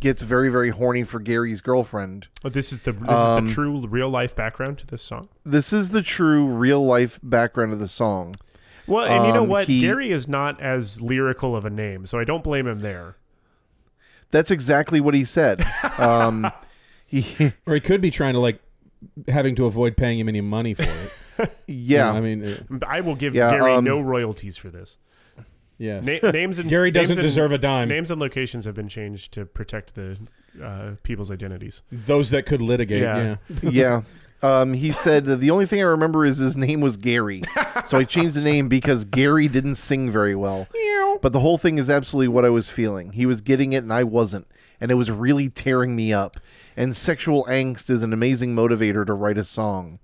S1: gets very very horny for Gary's girlfriend.
S3: Oh, this is the this
S1: Um,
S3: is the true real life background to this song.
S1: this is the true real life background of the song.
S3: Well, and you know
S1: Um,
S3: what?
S1: he-
S3: Gary is not as lyrical of a name, so I don't blame him there.
S1: That's exactly what he said. Um, he,
S2: Or he could be trying to like having to avoid paying him any money for it.
S1: yeah,
S2: I mean, uh,
S3: I will give
S1: Yeah,
S3: Gary
S1: um,
S3: no royalties for this.
S2: yes.
S3: Na- names and
S2: Gary doesn't
S3: names and-
S2: deserve a dime.
S3: Names and locations have been changed to protect the uh, people's identities.
S2: Those that could litigate.
S3: Yeah.
S2: Yeah.
S1: yeah. Um, he said the only thing I remember is his name was Gary, so I changed the name because Gary didn't sing very well. But the whole thing is absolutely what I was feeling. He was getting it and I wasn't, and it was really tearing me up. And sexual angst is an amazing motivator to write a song.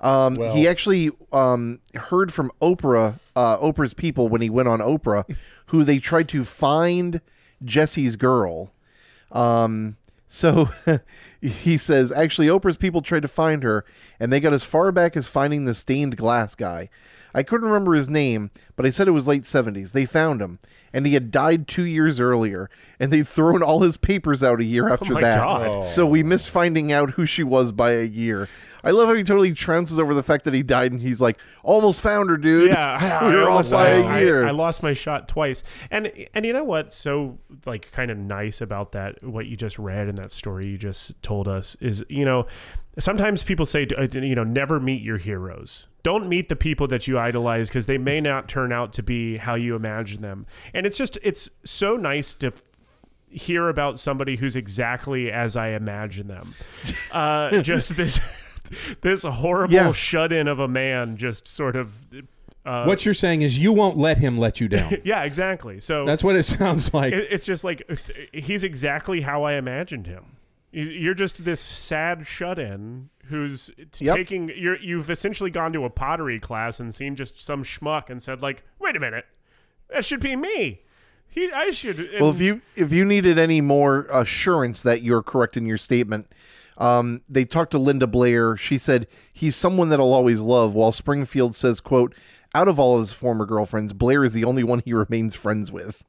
S1: Um,
S2: Well-
S1: he actually um, heard from Oprah, uh, Oprah's people when he went on Oprah, who they tried to find Jesse's girl. Um, so he says, actually, Oprah's people tried to find her, and they got as far back as finding the stained glass guy. I couldn't remember his name, but I said it was late 70s. They found him, and he had died two years earlier, and they'd thrown all his papers out a year oh after
S3: my
S1: that.
S3: God.
S1: So we missed finding out who she was by a year. I love how he totally trounces over the fact that he died, and he's like, almost found her, dude.
S3: Yeah,
S1: we were
S3: I
S1: off
S3: almost-
S1: by a year.
S3: I, I lost my shot twice, and and you know what's so like kind of nice about that? What you just read in that story you just told us is you know sometimes people say uh, you know never meet your heroes. Don't meet the people that you idolize because they may not turn out to be how you imagine them. And it's just it's so nice to hear about somebody who's exactly as I imagine them. Uh, just this this horrible
S1: Yeah.
S3: shut in of a man, just sort of. Uh,
S2: What you're saying is you won't let him let you down.
S3: yeah, exactly. So
S2: That's what it sounds like.
S3: it, it's just like he's exactly how I imagined him. You- You're just this sad shut-in who's
S1: Yep.
S3: taking. You're you've essentially gone to a pottery class and seen just some schmuck and said like, "Wait a minute, that should be me." He, I should.
S1: Well, if you if you needed any more assurance that you're correct in your statement, um, they talked to Linda Blair. She said he's someone that I'll always love. While Springfield says, "quote out of all of his former girlfriends, Blair is the only one he remains friends with.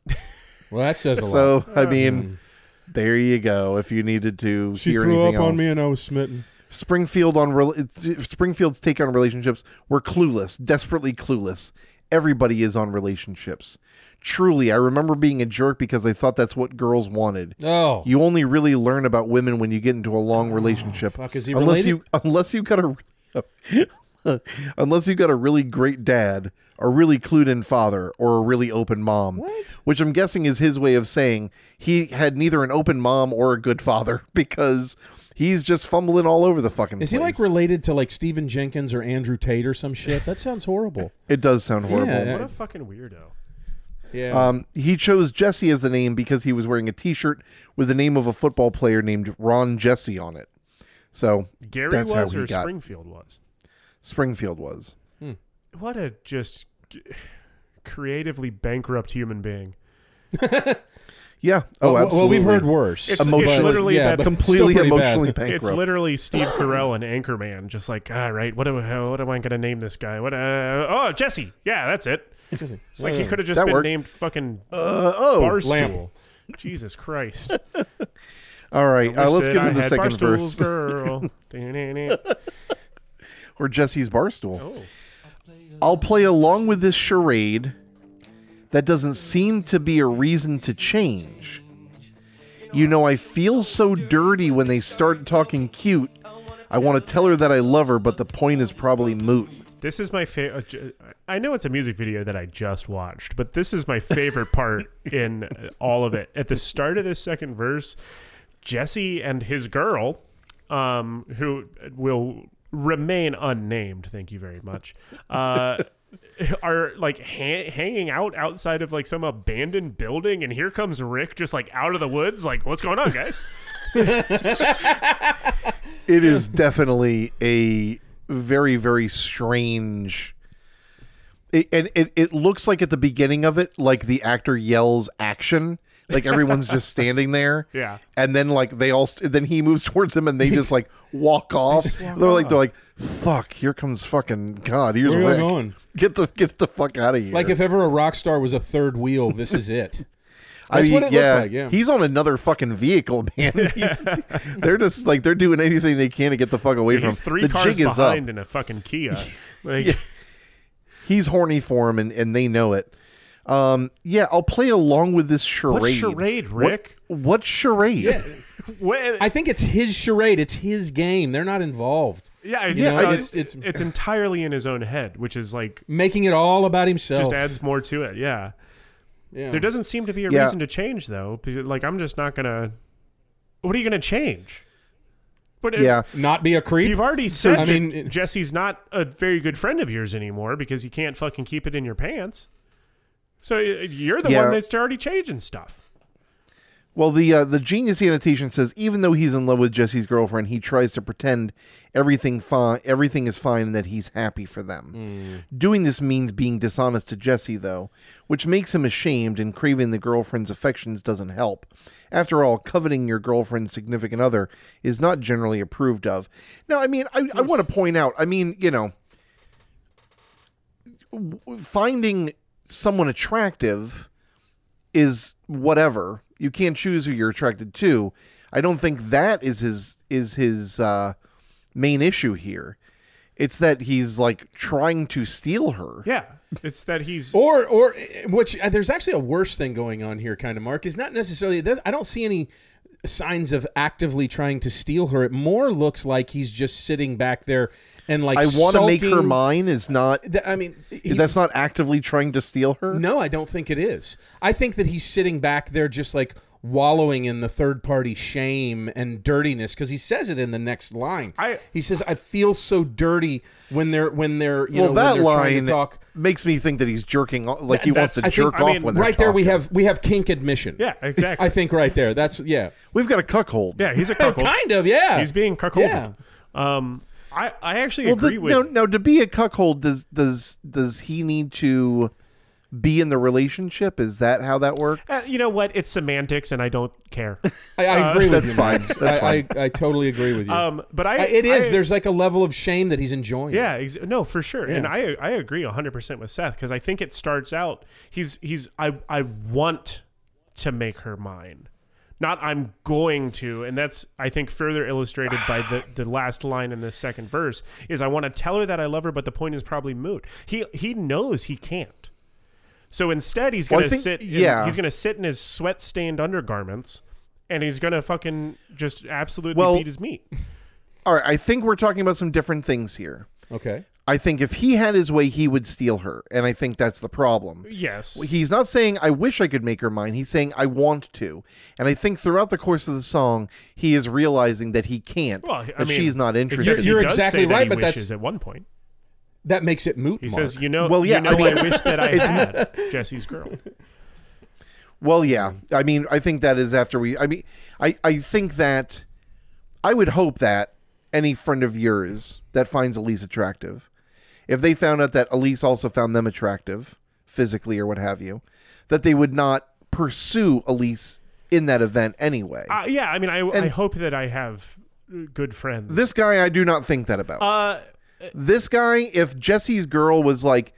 S2: Well, that says a lot.
S1: So I mean, there you go. If you needed to
S2: She
S1: hear
S2: threw up
S1: anything
S2: on
S1: else.
S2: me and I was smitten.
S1: Springfield on rel- it's- Springfield's take on relationships were clueless, desperately clueless. Everybody is on relationships. Truly, I remember being a jerk because I thought that's what girls wanted.
S2: Oh,
S1: You only really learn about women when you get into a long oh, relationship.
S2: fuck, is he
S1: unless
S2: related?
S1: you unless you got a unless you've got a really great dad, a really clued in father, or a really open mom.
S2: What?
S1: Which I'm guessing is his way of saying he had neither an open mom or a good father because he's just fumbling all over the fucking place.
S2: is he like related to like Steven Jenkins or Andrew Tate or some shit? That sounds horrible.
S1: It does sound horrible.
S2: Yeah.
S3: What a fucking weirdo.
S2: Yeah.
S1: Um, he chose Jesse as the name because he was wearing a T-shirt with the name of a football player named Ron Jessie on it. So
S3: Gary
S1: that's
S3: was
S1: how he
S3: or
S1: got
S3: Springfield was.
S1: Springfield was.
S3: What a just creatively bankrupt human being.
S1: Yeah. Oh,
S2: well,
S1: absolutely.
S2: well, we've heard worse.
S3: It's-
S1: Emotionally-
S3: it's literally
S2: yeah,
S3: that
S1: completely
S2: still pretty bad.
S1: emotionally bankrupt.
S3: It's literally Steve Carell and Anchorman, just like, all right, what am, I- what am I going to name this guy? What? Uh, oh, Jesse. Yeah, that's it. It's like he could have just
S1: That
S3: been
S1: works.
S3: named fucking
S1: Uh, oh,
S3: Barstool.
S2: Lamp.
S3: Jesus Christ.
S1: all right. Uh, let's
S3: that
S1: get
S3: I
S1: into the second
S3: Barstool's
S1: verse,
S3: Girl. Da-na-na.
S1: Or Jesse's barstool.
S3: oh.
S1: I'll play along with this charade. That doesn't seem to be a reason to change. You know, I feel so dirty when they start talking cute. I want to tell her that I love her, but the point is probably moot.
S3: This is my favorite. Uh, uh, I know it's a music video that I just watched, but this is my favorite part in uh, all of it. At the start of this second verse, Jesse and his girl, um, who will remain unnamed, thank you very much, uh, are like ha- hanging out outside of like some abandoned building, and here comes Rick just like out of the woods, like, what's going on, guys?
S1: It is definitely a very, very strange. It, and it, it looks like at the beginning of it, like the actor yells action, like everyone's just standing there.
S3: Yeah.
S1: And then like they all, st- then he moves towards them and they just like walk off.
S2: walk
S1: they're like they're like, fuck, here comes fucking God. Here's
S2: Where are
S1: Rick.
S2: you going?
S1: Get the get the fuck out of here.
S2: Like if ever a rock star was a third wheel, this is it.
S1: I
S2: That's
S1: mean,
S2: what it looks like, yeah.
S1: he's on another fucking vehicle, man. They're just like they're doing anything they can to get the fuck away from
S3: He's
S1: him.
S3: three
S1: the
S3: cars
S1: jig is up.
S3: behind in a fucking Kia. Like,
S1: he's horny for him and, and they know it. Um, yeah, I'll play along with this charade.
S3: what charade, Rick?
S1: What, what charade?
S3: What-
S2: I think it's his charade. It's his game. They're not involved.
S3: Yeah, it's,
S2: You know,
S3: uh,
S2: it's-
S3: it's,
S2: it's-
S3: entirely in his own head, which is like
S2: Making it all about himself.
S3: just adds more to it. Yeah,
S2: Yeah.
S3: there doesn't seem to be a
S1: Yeah.
S3: reason to change though. Like I'm just not gonna. What are you gonna change? But it-
S1: Yeah.
S2: not be a creep.
S3: You've already said
S2: I mean,
S3: Jesse's not a very good friend of yours anymore because you can't fucking keep it in your pants. So uh, you're the
S1: Yeah.
S3: one that's already changing stuff.
S1: Well, the uh, the genius annotation says even though he's in love with Jesse's girlfriend, he tries to pretend everything fine, everything is fine, and that he's happy for them. Doing this means being dishonest to Jesse, though, which makes him ashamed, and craving the girlfriend's affections doesn't help. After all, coveting your girlfriend's significant other is not generally approved of. Now, I mean, I, I want to point out, I mean, you know, finding someone attractive is whatever. You can't choose who you're attracted to. I don't think that is his is his uh, main issue here. It's that he's like trying to steal her.
S3: Yeah, it's that he's
S2: or or which uh, there's actually a worse thing going on here kind of mark is not necessarily i don't see any signs of actively trying to steal her it more looks like he's just sitting back there and like
S1: I want to make her mine is not
S2: Th- i mean he-
S1: that's not actively trying to steal her.
S2: no i don't think it is i think that he's sitting back there just like wallowing in the third party shame and dirtiness because he says it in the next line
S3: I-
S2: he says i feel so dirty when they're when they're you
S1: well,
S2: know when
S1: that
S2: they're
S1: line
S2: to talk
S1: makes me think that he's jerking off, like he wants to
S2: I think-
S1: jerk
S3: I
S1: off
S3: mean,
S1: when they're
S2: right there we have we have kink admission
S3: yeah exactly.
S2: I think right there. That's yeah.
S1: We've got a cuckold.
S3: yeah, he's a cuckold.
S2: kind of yeah.
S3: He's being cuckolded.
S2: Yeah.
S3: Um, I I actually
S1: Well,
S3: agree
S1: do,
S3: with
S1: no, no. To be a cuckold, does does does he need to be in the relationship? Is that how that works?
S3: Uh, you know what? It's semantics, and I don't care.
S2: I, I agree with
S1: that's
S2: you.
S1: fine.
S2: Max.
S1: That's
S2: I, I, I totally agree with you.
S3: Um, but I,
S2: I- it is.
S3: I-
S2: There's like a level of shame that he's enjoying.
S3: Yeah, ex- no, for sure, and I I agree hundred percent with Seth because I think it starts out he's he's I I want to make her mine, not I'm going to, and that's I think further illustrated by the the last line in the second verse is I want to tell her that I love her, but the point is probably moot. He he knows he can't, so instead he's
S1: Well,
S3: gonna
S1: think-
S3: sit. in-
S1: yeah.
S3: he's gonna sit in his sweat stained undergarments. And he's gonna fucking just absolutely
S1: Well-
S3: beat his meat.
S1: All right, I think we're talking about some different things here.
S2: Okay.
S1: I think if he had his way, he would steal her, and I think that's the problem.
S3: Yes,
S1: He's not saying I wish I could make her mine. He's saying I want to, and I think throughout the course of the song, he is realizing that he can't.
S3: Well, I
S1: that
S3: mean,
S1: she's not interested.
S3: Except he
S2: You're exactly
S3: say that
S2: right, but that's-
S3: at one point.
S2: That makes it moot.
S3: He
S2: Mark.
S3: says, "You know,
S1: Well, yeah,
S3: you know,
S1: I
S3: I, wish that I had Jesse's girl."
S1: Well, yeah. I mean, I think that is after we. I mean, I I think that I would hope that any friend of yours that finds Elise attractive, if they found out that Elise also found them attractive, physically or what have you, that they would not pursue Elise in that event anyway.
S3: Uh, yeah, I mean, I, I hope that I have uh, good friends.
S1: this guy, I do not think that about.
S3: uh,
S1: this guy, if Jesse's girl was like,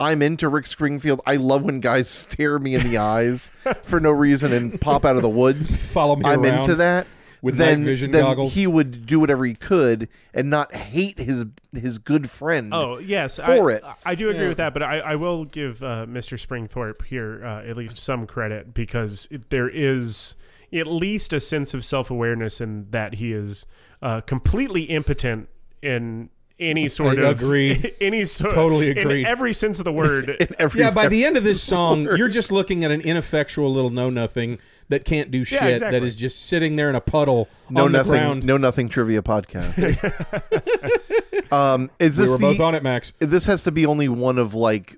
S1: I'm into Rick Springfield. I love when guys stare me in the eyes for no reason and pop out of the woods.
S2: Follow me
S1: I'm
S2: around
S1: into that.
S2: With
S1: then,
S2: night vision
S1: then
S2: goggles.
S1: he would do whatever he could and not hate his his good friend.
S3: oh yes,
S1: For
S3: I,
S1: it.
S3: I do agree
S2: Yeah.
S3: with that, but I, I will give uh, Mr. Springthorpe here uh, at least some credit because it, there is at least a sense of self awareness in that he is uh, completely impotent in any sort
S2: I
S3: of
S2: agreed.
S3: any sort
S2: Totally
S3: in
S2: agreed.
S3: every sense of the word.
S1: Every-
S2: yeah, by the end of this song, you're just looking at an ineffectual little know nothing that can't do shit.
S3: exactly.
S2: That is just sitting there in a puddle
S1: no
S2: on the
S1: nothing,
S2: ground.
S1: no nothing trivia podcast. um, is
S2: we
S1: this
S2: were
S1: the,
S2: both on it, Max.
S1: this has to be only one of like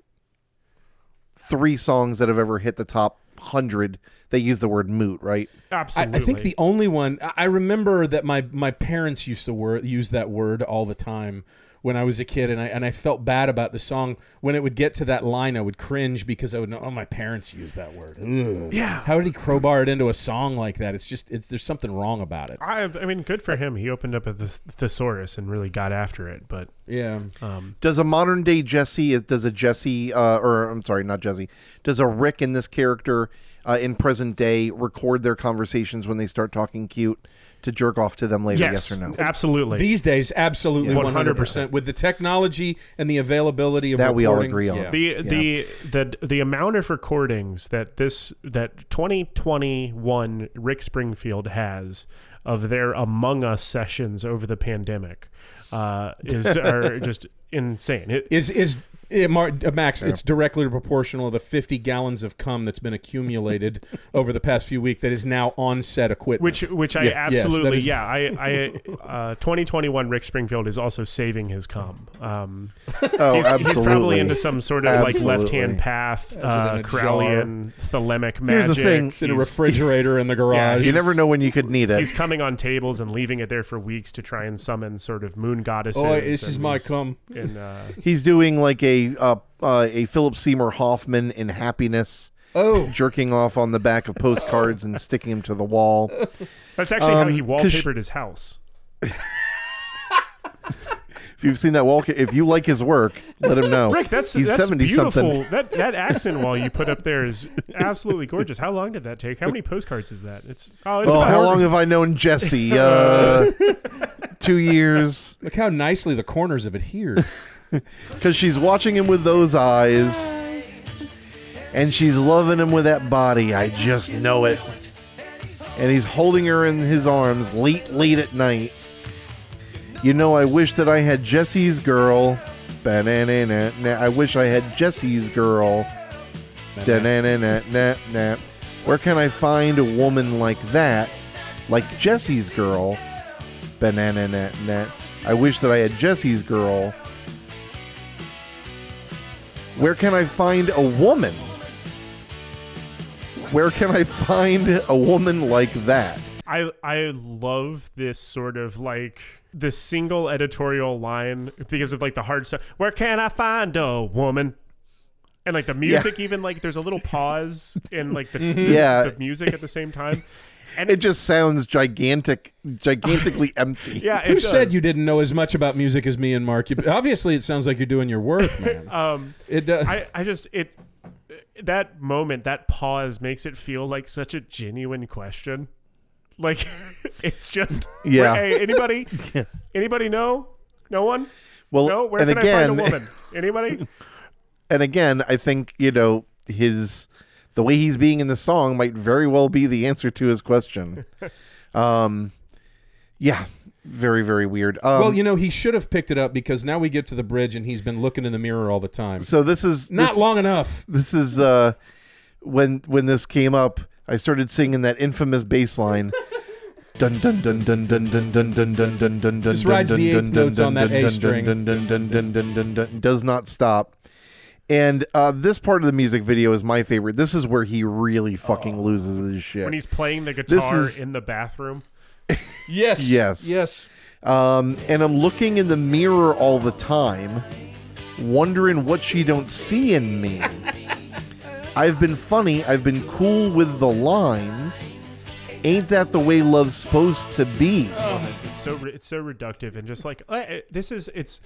S1: three songs that have ever hit the top hundred that use the word moot, right?
S2: I,
S3: Absolutely,
S2: I think the only one I I remember that my my parents used to wor- use that word all the time when I was a kid, and I and I felt bad about the song when it would get to that line. I would cringe because I would know, oh, my parents use that word. Ugh.
S3: Yeah.
S2: how did he crowbar it into a song like that? It's just it's there's something wrong about it.
S3: I, I mean, good for him. He opened up a thes- thesaurus and really got after it. But
S2: Yeah,
S3: um,
S1: Does a modern day Jesse, does a Jesse, uh, or I'm sorry, not Jesse, does a Rick in this character uh, in present day record their conversations when they start talking cute to jerk off to them later?
S3: yes,
S1: Yes, or no?
S3: absolutely.
S2: these days, absolutely,
S3: Yeah.
S2: one hundred percent with the technology and the availability of
S1: That we all agree on.
S2: yeah.
S3: the the the the amount of recordings that this that 2021 Rick Springfield has of their Among Us sessions over the pandemic uh, is are just insane. It,
S2: is is it, Mar- uh, Max? It's directly proportional to the fifty gallons of cum that's been accumulated over the past few weeks that is now on set equipment.
S3: which which I
S2: Yeah. Yes,
S3: absolutely
S2: is-
S3: yeah I I uh, 2021 Rick Springfield is also saving his cum. Um,
S1: Oh,
S3: he's,
S1: absolutely.
S3: he's probably into some sort of like
S1: Absolutely.
S3: left hand path,
S2: it
S3: uh,
S2: in a
S3: Corellian Thelemic magic.
S1: Here's the thing.
S2: it's in a
S3: He's-
S2: refrigerator in the garage.
S1: you never know when you could need it.
S3: He's coming on tables and leaving it there for weeks to try and summon sort of moon goddesses.
S2: Oh, this is
S3: and
S2: my
S3: he's-
S2: cum.
S3: And, uh,
S1: He's doing like a uh, uh, a Philip Seymour Hoffman in Happiness,
S2: Oh,
S1: jerking off on the back of postcards and sticking them to the wall.
S3: that's actually how
S1: Um,
S3: he
S1: 'cause sh-
S3: wallpapered his house.
S1: If you've seen that wall, if you like his work, let him know.
S3: Rick, that's
S1: he's
S3: that's
S1: seventy
S3: beautiful.
S1: something.
S3: That that accent wall you put up there is absolutely gorgeous. How long did that take? How many postcards is that? It's oh, it's
S1: Well, how long have I known Jesse? Uh, two years.
S2: look how nicely the corners of it here.
S1: Because she's watching him with those eyes, and she's loving him with that body. I just know it. And he's holding her in his arms late, late at night. You know, I wish that I had Jesse's girl. I wish I had Jesse's girl. Where can I find a woman like that? Like Jesse's girl? Ba-na-na-na-na. I wish that I had Jesse's girl. Where can I find a woman? Where can I find a woman like that?
S3: I I love this sort of like the single editorial line because of like the hard stuff. Where can I find a woman? and like the music even like there's a little pause in like the.
S1: Yeah.
S3: the music at the same time and
S1: It just sounds gigantic, gigantically empty.
S3: yeah it
S2: Who said you didn't know as much about music as me and Mark? You, obviously, it sounds like you're doing your work, man.
S3: um
S2: It does.
S3: I, I just it that moment that pause makes it feel like such a genuine question like it's just
S1: Yeah.
S3: hey anybody anybody know no one
S1: Well,
S3: no where
S1: and
S3: can
S1: again,
S3: i find a woman anybody
S1: and again, I think you know his the way he's being in the song might very well be the answer to his question. um, yeah, very very weird. Um,
S2: well, you know, he should have picked it up because now we get to the bridge and he's been looking in the mirror all the time.
S1: so this is
S2: Not
S1: this,
S2: long enough.
S1: This is uh, when when this came up, I started singing that infamous bass line. Dun dun dun dun dun dun dun dun dun dun dun
S2: Just
S1: dun
S2: rides
S1: dun
S2: the
S1: dun
S2: eighth
S1: dun
S2: notes on
S1: dun
S2: that A
S1: dun
S2: string.
S1: Dun dun dun dun dun dun dun does not stop. And uh, this part of the music video is my favorite. This is where he really fucking loses his shit.
S3: when he's playing the
S1: This
S3: guitar
S1: is-
S3: in the bathroom
S2: Yes.
S1: Yes.
S2: Yes.
S1: Um, and I'm looking in the mirror all the time, wondering what she don't see in me. I've been funny. I've been cool with the lines. Ain't that the way love's supposed to be?
S3: it's so it's so reductive and just like uh, this is it's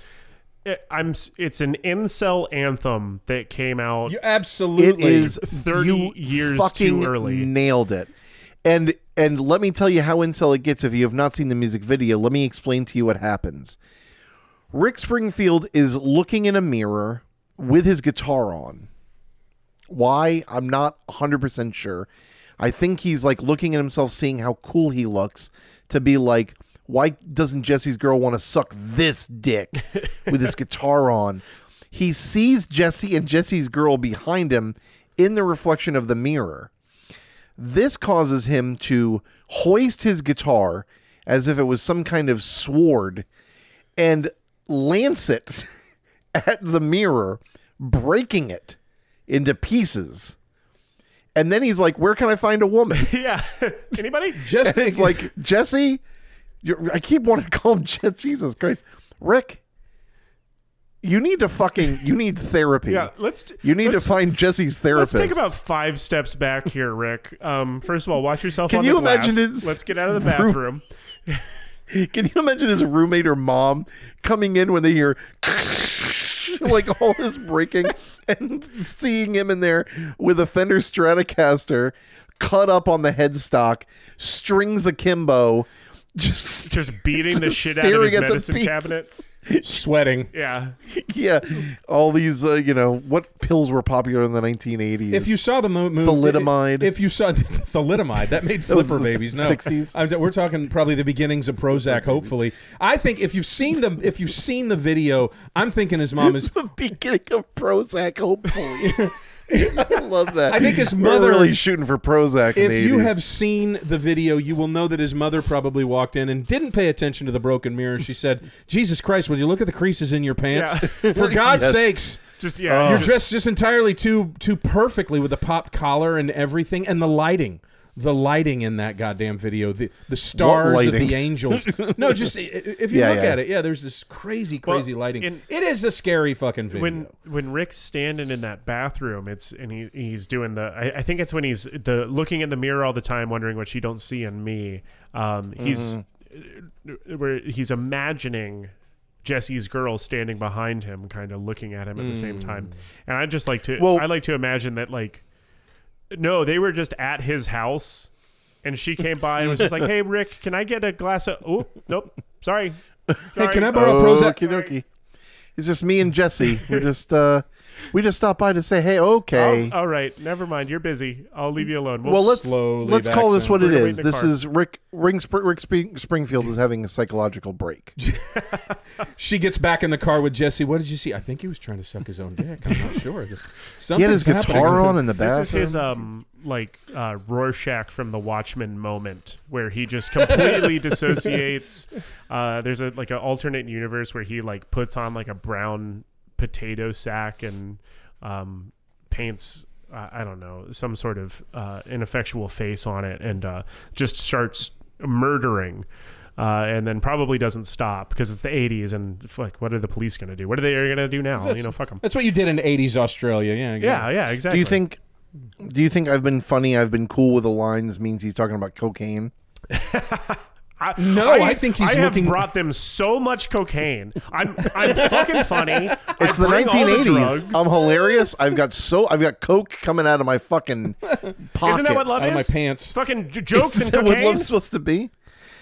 S3: it, I'm it's an incel anthem that came out
S2: You absolutely.
S1: is
S3: 30
S1: you
S3: years
S1: fucking
S3: too early.
S1: Nailed it. And and let me tell you how incel it gets if you have not seen the music video. Let me explain to you what happens. Rick Springfield is looking in a mirror with his guitar on. Why? I'm not 100% sure. I think he's like looking at himself, seeing how cool he looks to be like, why doesn't Jesse's girl want to suck this dick with his guitar on? He sees Jesse and Jesse's girl behind him in the reflection of the mirror. This causes him to hoist his guitar as if it was some kind of sword and lance it at the mirror, breaking it into pieces. And then he's like, Where can I find a woman?
S3: yeah anybody
S2: just
S1: it's like, Jesse, I keep wanting to call him Je- Jesus Christ. Rick, you need to fucking, you need therapy.
S3: yeah let's
S1: You need to
S3: let's-
S1: find Jesse's therapist.
S3: Let's take about five steps back here, Rick. Um, first of all, watch yourself
S1: Can
S3: on
S1: you
S3: the glass.
S1: imagine his
S3: Let's get out of the
S1: room-
S3: bathroom.
S1: Can you imagine his roommate or mom coming in when they hear like all this breaking and seeing him in there with a Fender Stratocaster cut up on the headstock, strings akimbo, just
S3: Just beating the shit out of his
S1: staring at the
S3: medicine
S1: pieces.
S3: cabinet.
S2: sweating.
S3: Yeah.
S1: yeah, all these uh, you know what pills were popular in the 1980s.
S2: If you saw the mo- movie,
S1: Thalidomide.
S2: If you saw thalidomide, that made flipper
S1: the
S2: babies. No,
S1: 60s.
S2: I'm, we're talking probably the beginnings of Prozac. Hopefully, I think if you've seen the if you've seen the video, I'm thinking his mom is.
S1: the beginning of Prozac, hopefully. I love that.
S2: I think his
S1: We're really shooting for Prozac. in
S2: If
S1: the
S2: you
S1: 80s.
S2: have seen the video, you will know that his mother probably walked in and didn't pay attention to the broken mirror. She said, "Jesus Christ, would you look at the creases in your pants? For God's
S1: Yes.
S2: sakes."
S3: Just yeah.
S2: You're
S3: just-
S2: dressed just entirely too too perfectly with the pop collar and everything, and the lighting, the lighting in that goddamn video, the the stars of the angels. no, just i- i- if you
S1: Yeah,
S2: look
S1: yeah.
S2: at it, yeah, there's this crazy,
S3: Well,
S2: crazy lighting.
S3: in-
S2: it is a scary fucking video.
S3: when when Rick's standing in that bathroom, it's and he he's doing the. I, I think it's when he's the looking in the mirror all the time, wondering what she don't see in me. Um, he's
S1: Mm-hmm.
S3: uh, where he's imagining Jesse's girl standing behind him, kind of looking at him at the same time. And I just like to.
S1: Well-
S3: I like to imagine that like, no, they were just at his house. And she came by and was just like, "Hey, Rick, can I get a glass of? Oh, nope, sorry.
S2: hey,
S3: Sorry.
S2: can I borrow a Prozac?
S1: Okie dokie. It's just me and Jesse. We're just uh we just stopped by to say, hey, okay.
S3: Oh, all right, never mind. You're busy. I'll leave you alone.
S1: well, let's
S2: slowly
S1: let's
S2: back
S1: call this what
S3: We're gonna wait in the
S1: This
S3: car.
S1: is Rick Ring Spr- Rick Spring, Springfield is having a psychological break.
S2: She gets back in the car with Jesse. What did you see? I think he was trying to suck his own dick. I'm not sure.
S1: He had his guitar on in the
S3: This
S1: bathroom.
S3: is his um like uh, Rorschach from the Watchmen moment where he just completely dissociates. Uh, there's a like an alternate universe where he like puts on like a brown potato sack and um, paints. Uh, I don't know some sort of uh, ineffectual face on it and uh, just starts murdering. Uh, and then probably doesn't stop because it's the 80s and fuck, what are the police going to do? What are they going to do now?
S2: That's-
S3: You know, fuck them.
S2: That's what you did in '80s Australia. Yeah. exactly.
S3: Yeah, yeah, exactly.
S1: Do you think? Do you think I've been funny? I've been cool with the lines means he's talking about cocaine.
S3: I,
S2: No, I think he's
S3: I have brought them so much cocaine. I'm I'm fucking funny.
S1: It's
S3: I
S1: the
S3: bring all the
S1: 1980s. I'm hilarious. I've got so I've got coke coming out of my fucking pockets.
S3: Isn't that what love
S2: Out of my pants.
S3: Fucking j- jokes
S1: Isn't
S3: and
S1: that what love's supposed to be?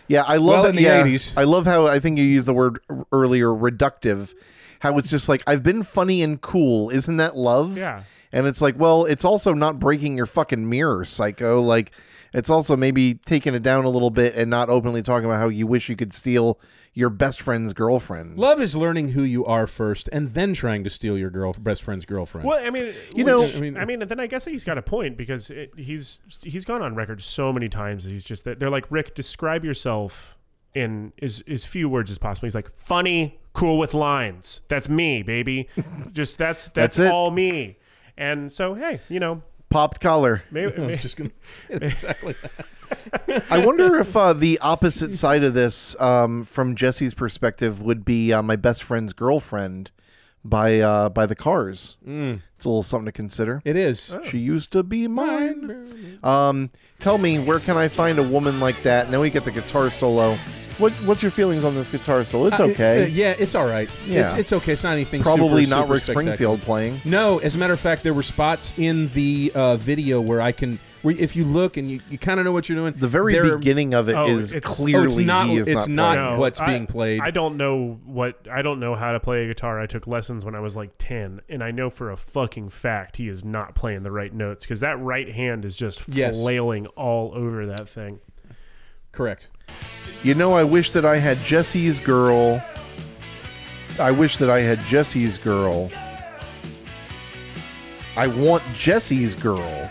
S1: Yeah, I love
S2: Well,
S1: that.
S2: in the
S1: yeah,
S2: 80s.
S1: I love how I think you used the word earlier, reductive. How it's just like I've been funny and cool. Isn't that love?
S3: Yeah.
S1: And it's like, well, it's also not breaking your fucking mirror, psycho. Like, it's also maybe taking it down a little bit and not openly talking about how you wish you could steal your best friend's girlfriend.
S2: Love is learning who you are first, and then trying to steal your girl best friend's girlfriend.
S3: Well, I mean,
S1: You know-
S3: which-
S2: I mean-
S3: I mean, then I guess he's got a point because it, he's he's gone on record so many times. He's just that they're like Rick, describe yourself in as as few words as possible. He's like funny, cool with lines. That's me, baby. just that's that's,
S1: That's
S3: all me. And so, hey, you know,
S1: Popped collar.
S3: maybe,
S2: I was just gonna exactly.
S1: I wonder if uh, the opposite side of this, um, from Jesse's perspective, would be uh, my best friend's girlfriend by uh, by the Cars. It's a little something to consider.
S2: It is.
S1: She used to be mine. Um, tell me, where can I find a woman like that? And then we get the guitar solo. What What's your feelings on this guitar solo? It's
S2: Uh,
S1: okay.
S2: uh, yeah, it's all right.
S1: Yeah.
S2: It's, it's okay. It's not anything.
S1: Probably
S2: super,
S1: not
S2: super
S1: Rick. Springfield playing.
S2: No, as a matter of fact, there were spots in the uh, video where I can, where if you look and you, you kind of know what you're doing.
S1: The very
S2: there are-
S1: beginning of it
S3: Oh,
S1: is
S3: it's- oh,
S1: clearly
S2: it's not-
S1: he is
S2: it's
S1: not.
S2: not
S1: playing.
S3: No,
S2: what's
S3: I-
S2: being played.
S3: I don't know what I don't know how to play a guitar. I took lessons when I was like 10 and I know for a fucking fact he is not playing the right notes cuz that right hand is just
S2: Yes.
S3: flailing all over that thing.
S2: Correct.
S1: You know, I wish that I had Jesse's girl. I wish that I had Jesse's girl. I want Jesse's girl.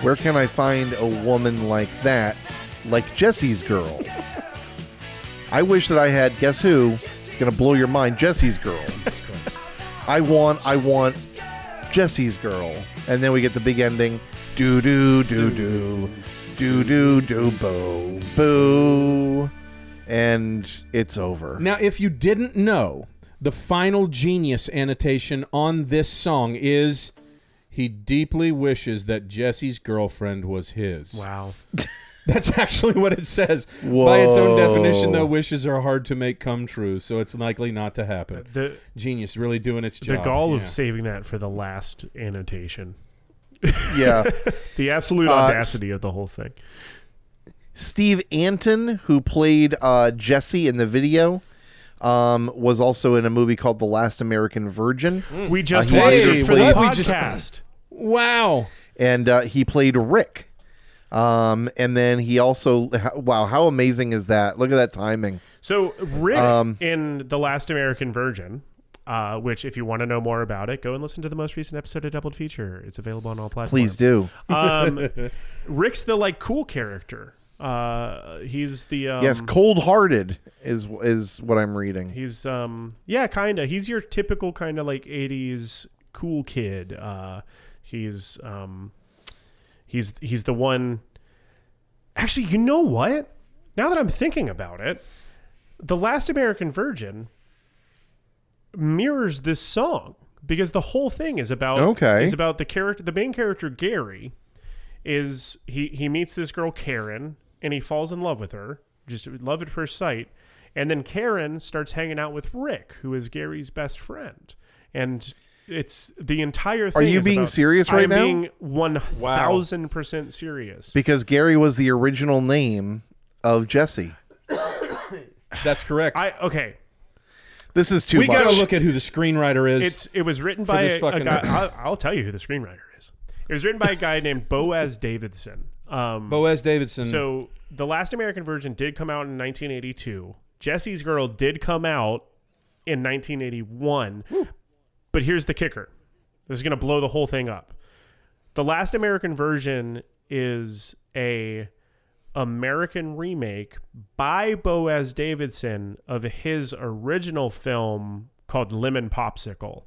S1: Where can I find a woman like that, like Jesse's girl? I wish that I had, guess who? It's going to blow your mind Jesse's girl. I want, I want Jesse's girl. And then we get the big ending. Do do do do. Do do do boo. Boo. And it's over.
S2: Now, if you didn't know, the final genius annotation on this song is he deeply wishes that Jesse's girlfriend was his.
S3: Wow.
S2: That's actually what it says. By its own definition, though, wishes are hard to make come true, so it's likely not to happen.
S3: The
S2: Genius really doing its job.
S3: the gall
S2: yeah.
S3: of saving that for the last annotation.
S1: Yeah.
S3: The absolute
S1: Uh,
S3: audacity of the whole thing.
S1: Steve Antin, who played uh, Jesse in the video, um, was also in a movie called The Last American Virgin.
S3: We just
S1: he
S3: watched it for the
S1: played-
S2: we just-
S3: podcast.
S2: Wow.
S1: and uh, he played Rick. Um, and then he also, wow, how amazing is that? Look at that timing.
S3: So Rick
S1: Um,
S3: in the Last American Virgin, uh, which if you want to know more about it, go and listen to the most recent episode of Doubled Feature. It's available on all platforms.
S1: Please do.
S3: Um, Rick's the like cool character. Uh, he's the um,
S1: yes, cold hearted is is what I'm reading.
S3: He's um yeah, kind of. He's your typical kind of like 80s cool kid. Uh he's um he's he's the one Actually, you know what? Now that I'm thinking about it, The Last American Virgin mirrors this song because the whole thing is about
S1: Okay.
S3: is about the character the main character Gary is he he meets this girl Karen and he falls in love with her, just love at first sight. And then Karen starts hanging out with Rick, who is Gary's best friend. And it's the entire thing.
S1: Are you
S3: is
S1: being
S3: about-
S1: serious right
S3: I'm
S1: now?
S3: being one thousand percent serious.
S1: Because Gary was the original name of Jesse.
S2: That's correct.
S3: I okay.
S1: This is too
S2: we
S1: much.
S2: got to look at who the screenwriter is.
S3: It's it was written by a, a guy. I'll, I'll tell you who the screenwriter is. It was written by a guy named Boaz Davidson. Um,
S2: Boaz Davidson.
S3: So the last American Virgin did come out in 1982. Jesse's Girl did come out in 1981. But here's the kicker. This is going to blow the whole thing up. The last American Virgin is a American remake by Boaz Davidson of his original film called Lemon Popsicle,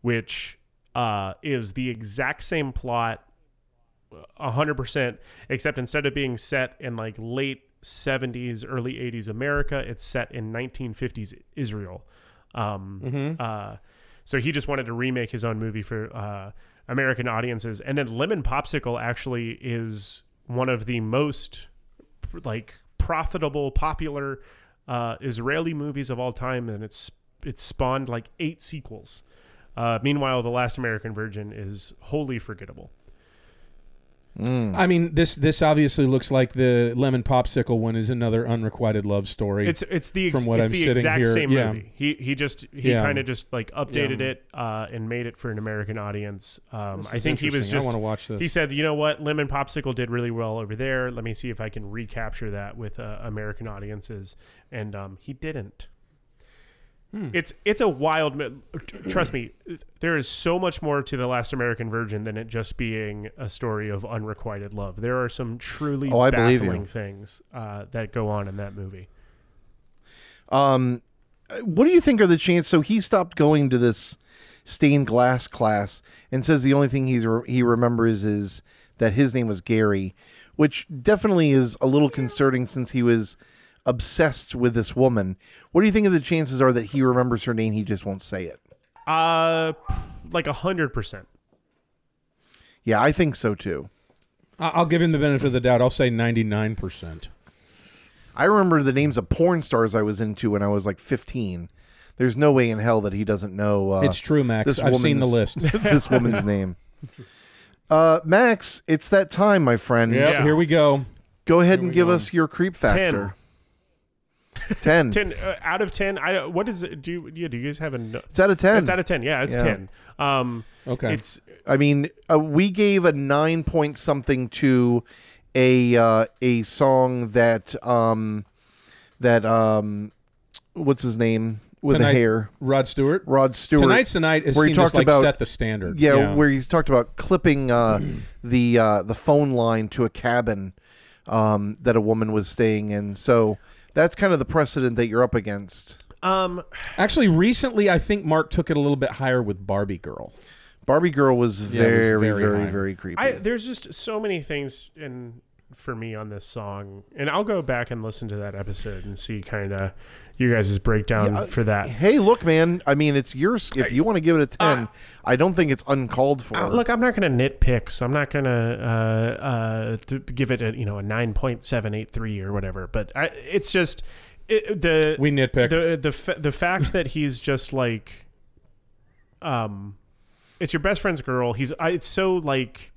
S3: which uh, is the exact same plot hundred percent. Except instead of being set in like late '70s, early '80s America, it's set in 1950s Israel. Um, uh, so he just wanted to remake his own movie for uh, American audiences. And then Lemon Popsicle actually is one of the most like profitable, popular uh, Israeli movies of all time, and it's it's spawned like eight sequels. Uh, meanwhile, The Last American Virgin is wholly forgettable.
S2: I mean, this this obviously looks like the lemon popsicle one is another unrequited love story.
S3: It's it's the ex-
S2: From what
S3: it's
S2: I'm
S3: the
S2: sitting
S3: exact
S2: here,
S3: same
S2: yeah.
S3: movie. He he just he
S2: Yeah.
S3: kind of just like updated
S2: Yeah.
S3: it uh, and made it for an American audience. Um, I think he was
S2: interesting. I
S3: just
S2: want to watch this.
S3: He said, "You know what? Lemon Popsicle did really well over there. Let me see if I can recapture that with uh, American audiences." And um, he didn't.
S2: Hmm.
S3: It's it's a wild. Trust me, there is so much more to the Last American Virgin than it just being a story of unrequited love. There are some truly
S1: Oh,
S3: baffling things uh, that go on in that movie.
S1: Um, what do you think are the chances? So he stopped going to this stained glass class and says the only thing he's re- he remembers is that his name was Gary, which definitely is a little concerning since he was obsessed with this woman. What do you think of the chances are that he remembers her name? He just won't say it.
S3: Uh, like a hundred percent.
S1: Yeah, I think so too.
S2: I- I'll give him the benefit of the doubt. I'll say ninety nine percent.
S1: I remember the names of porn stars I was into when I was like 15. There's no way in hell that he doesn't know. Uh,
S2: It's true, Max.
S1: this
S2: I've seen the list.
S1: this woman's name. Uh, Max, it's that time, my friend.
S2: Yep,
S3: Yeah.
S2: here we go.
S1: Go ahead
S2: Here
S1: and give
S2: go.
S1: us your creep factor. Ten.
S3: Ten uh, out of ten. I what is it? Do you, yeah? Do you guys have a? No-
S1: It's out of ten.
S3: it's out of ten. Yeah, it's
S1: Yeah.
S3: ten. Um,
S2: Okay.
S3: it's
S1: I mean, uh, we gave a nine point something to a uh, a song that um that um what's his name with
S2: Tonight-
S1: the hair
S2: Rod Stewart.
S1: Rod Stewart
S2: Tonight's the night. It
S1: where he
S2: seemed just
S1: talked
S2: like
S1: about-
S2: set the standard.
S1: yeah, where he's talked about clipping uh, the uh, the phone line to a cabin um, that a woman was staying in. So that's kind of the precedent that you're up against.
S3: um.
S2: Actually, recently, I think Mark took it a little bit higher with Barbie Girl.
S1: Barbie Girl was
S2: Yeah, was
S1: very,
S2: very
S1: very, very creepy.
S3: I there's just so many things in for me on this song, and I'll go back and listen to that episode and see kind of you guys' breakdown
S1: Yeah,
S3: for that.
S1: hey, look, man. I mean, it's yours. If you want to give it a ten, I don't think it's uncalled for.
S3: Uh, look, I'm not going to nitpick, so I'm not going to uh, uh, to give it a you know a nine point seven eight three or whatever. But I, it's just it, the
S2: We nitpick.
S3: the the fa- the fact that he's just like, um, it's your best friend's girl. He's I, it's so like,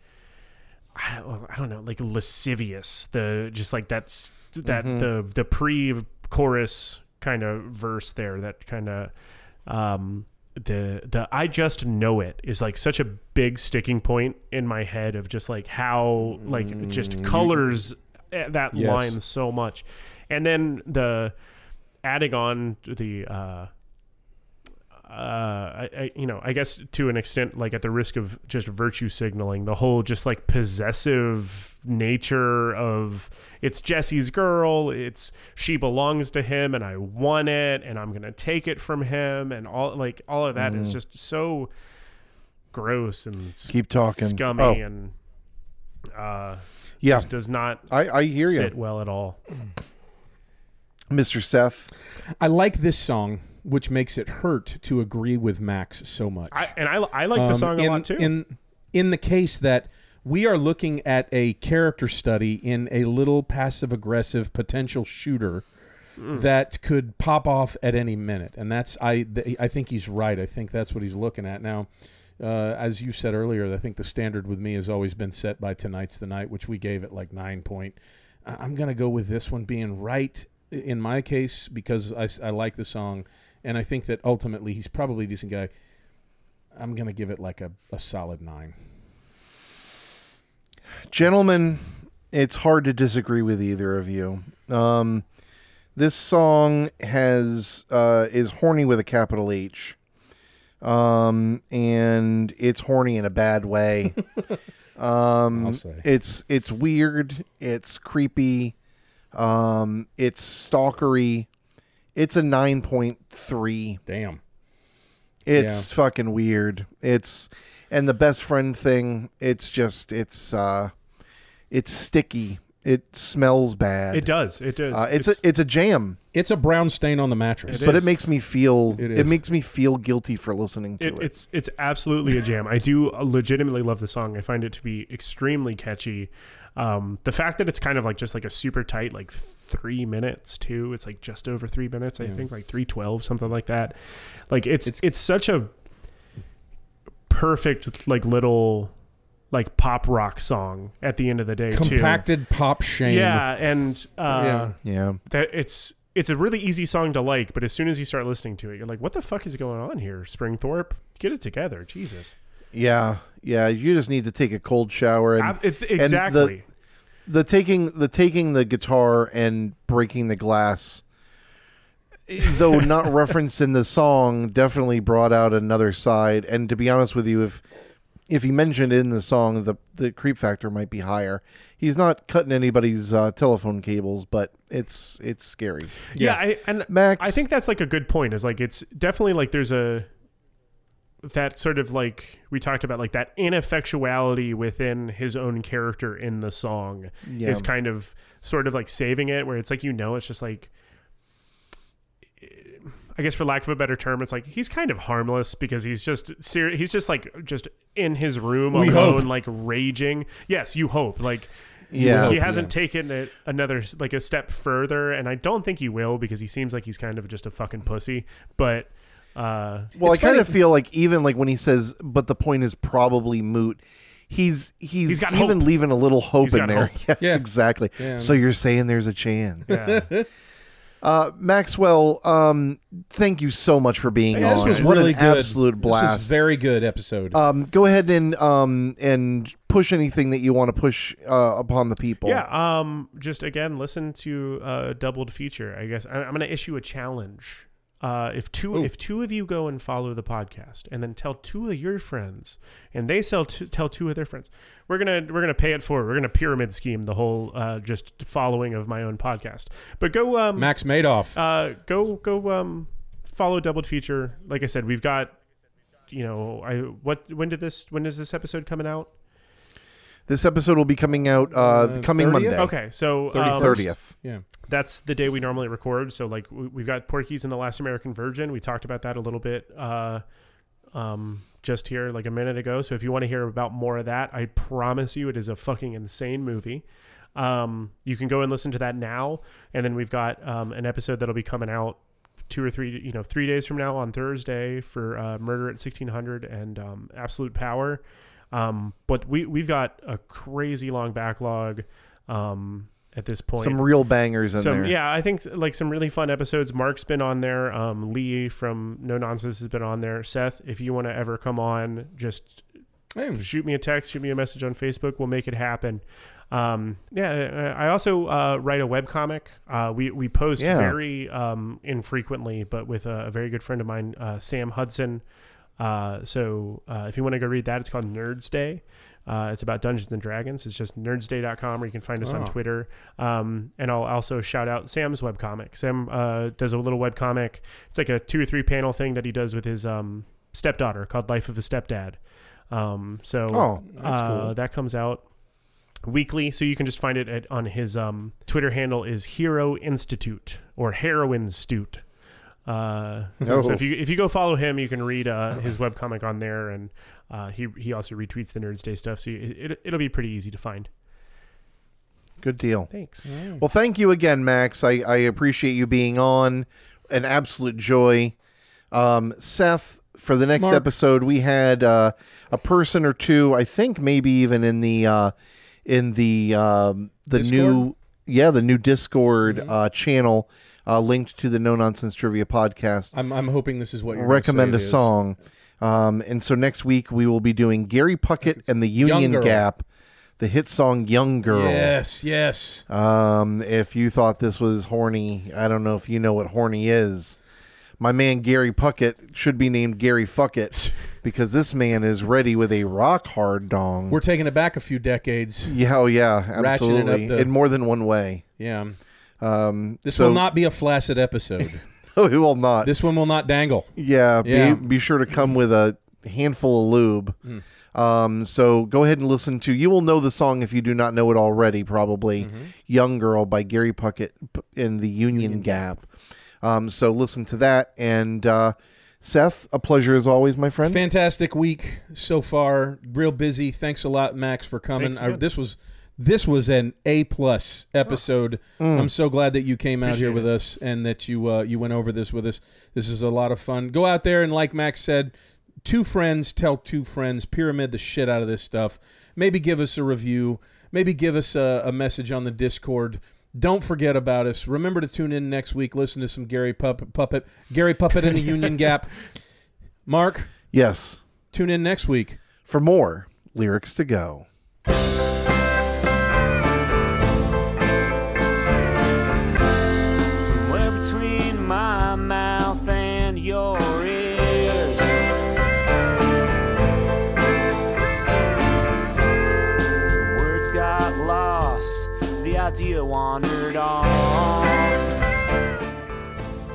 S3: I, well, I don't know, like lascivious. The just like that's that the the pre chorus kind of verse there. That kind of um the the I just know it is like such a big sticking point in my head of just like how like it just colors eh, that
S2: Yes.
S3: line so much, and then the adding on the uh uh, I, I, you know, I guess to an extent, like at the risk of just virtue signaling, the whole just like possessive nature of it's Jessie's girl, it's she belongs to him, and I want it, and I'm gonna take it from him, and all like all of that is just so gross and
S1: Keep talking.
S3: scummy,
S1: Oh.
S3: and uh,
S1: yeah,
S3: just does not
S1: I, I hear you,
S3: well at all.
S1: Mr. Seth.
S2: I like this song, which makes it hurt to agree with Max so much.
S3: I, and I, I like the
S2: Um,
S3: song a
S2: in,
S3: lot too.
S2: In in the case that we are looking at a character study in a little passive aggressive potential shooter that could pop off at any minute, and that's I th- I think he's right. I think that's what he's looking at now. Uh, as you said earlier, I think the standard with me has always been set by tonight's the night, which we gave it like nine point. I- I'm gonna go with this one being right in my case because I, I like the song, and I think that ultimately he's probably a decent guy. I'm gonna give it like a, a solid nine.
S1: Gentlemen, it's hard to disagree with either of you. Um, this song has uh, is horny with a capital H, um, and it's horny in a bad way. um,
S2: I'll say.
S1: it's it's weird. It's creepy. Um, it's stalkery. It's a nine point three.
S2: Damn.
S1: It's fucking weird. It's and the best friend thing. It's just it's uh It's sticky. It smells bad.
S3: It does. It does.
S1: Uh, it's, a it's a jam,
S2: It's a brown stain on the mattress.
S3: It
S1: but
S3: is.
S1: it makes me feel
S2: It
S1: it,
S2: is.
S1: makes me feel guilty for listening to
S3: It,
S1: it.
S3: it's it's absolutely a jam. I do legitimately love the song. I find it to be extremely catchy. Um, the fact that it's kind of like just like a super tight, like three minutes too. It's like just over three minutes. I think like three twelve, something like that. Like it's it's, it's such a perfect like little like pop rock song at the end of the day too.
S2: Pop shame.
S3: Yeah, and uh,
S2: Yeah.
S1: yeah.
S3: that it's it's a really easy song to like, but as soon as you start listening to it, you're like, "What the fuck is going on here, Springthorpe? Get it together, Jesus!"
S1: Yeah. Yeah. You just need to take a cold shower and
S3: Ab- it-
S1: the-
S3: exactly.
S1: the taking the taking the guitar and breaking the glass though not referenced in the song definitely brought out another side and to be honest with you if if he mentioned it in the song the the creep factor might be higher he's not cutting anybody's uh, telephone cables but it's it's scary
S3: yeah, I, and
S1: Max
S3: I think that's like a good point. Is like it's definitely like there's a that sort of like we talked about like that ineffectuality within his own character in the song
S1: Yeah.
S3: is kind of sort of like saving it where it's like you know it's just like I guess for lack of a better term it's like he's kind of harmless because he's just ser- he's just like just in his room
S2: We
S3: alone
S2: hope.
S3: like raging yes you hope like
S1: yeah
S3: he hasn't taken it another like a step further and i don't think he will because he seems like he's kind of just a fucking pussy but uh
S1: well i
S2: It's
S1: kind of feel like even like when he says but the point is probably moot he's he's,
S3: He's got
S1: even
S3: hope.
S1: leaving a little hope
S3: He's
S1: in
S3: got
S1: there
S3: hope.
S1: yes
S2: Yeah.
S1: exactly
S2: Yeah.
S1: so you're saying there's a chance
S3: yeah
S1: Uh, Maxwell, um, thank you so much for being
S2: Yeah,
S1: on.
S2: this was
S1: What
S2: really
S1: an
S2: good.
S1: absolute
S2: This was
S1: blast.
S2: very good episode.
S1: um, go ahead and um, and push anything that you want to push uh, upon the people.
S3: yeah um just again listen to uh doubled feature i guess I- i'm gonna issue a challenge uh, if two
S2: Ooh.
S3: if two of you go and follow the podcast and then tell two of your friends and they sell t- tell two of their friends we're gonna we're gonna pay it forward we're gonna pyramid scheme the whole uh, just following of my own podcast but go um
S2: Max Madoff.
S3: uh, go go um follow doubled feature like i said we've got you know i what when did this when is this episode coming out
S1: This episode will be coming out uh,
S2: Uh,
S1: coming
S2: 30th?
S1: Monday.
S3: okay so um,
S1: 30th.
S2: yeah.
S3: that's the day we normally record so like we- we've got porky's and the last american virgin we talked about that a little bit uh um just here like a minute ago so if you want to hear about more of that i promise you it is a fucking insane movie um you can go and listen to that now and then we've got um an episode that'll be coming out two or three you know three days from now on thursday for uh, murder at 1600 and um, absolute power um, but we we've got a crazy long backlog um, at this point.
S1: Some real bangers in
S3: some
S1: there.
S3: yeah i think like some really fun episodes. Mark's been on there. Um, lee from no nonsense has been on there. Seth if you want to ever come on just
S2: Hey,
S3: shoot me a text shoot me a message on facebook. We'll make it happen. Um, yeah i also uh, write a webcomic uh, we, we post
S1: Yeah.
S3: very um, infrequently but with a, a very good friend of mine uh, sam hudson uh, so uh, if you want to go read that it's called nerds day uh, it's about Dungeons and Dragons. It's just nerdsday.com, or you can find us on
S2: Oh.
S3: Twitter. Um, and I'll also shout out Sam's webcomic. Sam uh, does a little webcomic. It's like a two or three panel thing that he does with his um, stepdaughter called Life of a Stepdad. Um, so
S1: Oh,
S3: uh,
S2: cool.
S3: that comes out weekly. So you can just find it at, on his um, Twitter handle is Hero Institute or Heroin Stute. Uh,
S1: Oh.
S3: So if you if you go follow him, you can read uh, his webcomic on there, and uh, he he also retweets the Nerds Day stuff. So you, it, it'll be pretty easy to find.
S1: Good deal.
S3: Thanks.
S1: Well, thank you again, Max. I, I appreciate you being on. An absolute joy. Um, Seth, for the next
S2: Mark.
S1: episode, we had uh, a person or two. I think maybe even in the uh, in the um, the
S2: Discord?
S1: new yeah the new Discord uh, channel uh, linked to the No Nonsense Trivia podcast.
S2: I'm, I'm hoping this is what you're
S1: recommend a song. Um, and so next week we will be doing Gary Puckett and the Union Gap, the hit song "Young Girl."
S2: Yes, yes.
S1: Um, if you thought this was horny, I don't know if you know what horny is. My man Gary Puckett should be named Gary Fuckett because this man is ready with a rock hard dong.
S2: We're taking it back a few decades.
S1: yeah, oh yeah, absolutely,
S2: the-
S1: in more than one way.
S2: Yeah.
S1: Um,
S2: This
S1: so-
S2: will not be a flaccid episode.
S1: Oh, it will not.
S2: this one will not dangle.
S1: Yeah,
S2: Yeah.
S1: Be, be sure to come with a handful of lube.
S2: Hmm.
S1: Um, so go ahead and listen to. You will know the song if you do not know it already. Probably "Young Girl" by Gary Puckett in the Union, Gap. Um, so listen to that. And uh, Seth, a pleasure as always, my friend.
S2: Fantastic week so far. Real busy. Thanks a lot, Max, for coming.
S3: Thanks
S2: I, this was this was an A plus episode. I'm so glad that you came out here
S3: Appreciate
S2: with us and that you uh, you went over this with us. This is a lot of fun. Go out there and like Max said, two friends tell two friends. Pyramid the shit out of this stuff. Maybe give us a review. Maybe give us a, a message on the Discord. Don't forget about us. Remember to tune in next week. Listen to some Gary Puppet, Puppet Gary Puppet in the Union Gap. Mark,
S1: yes.
S2: tune in next week.
S1: For more lyrics to go.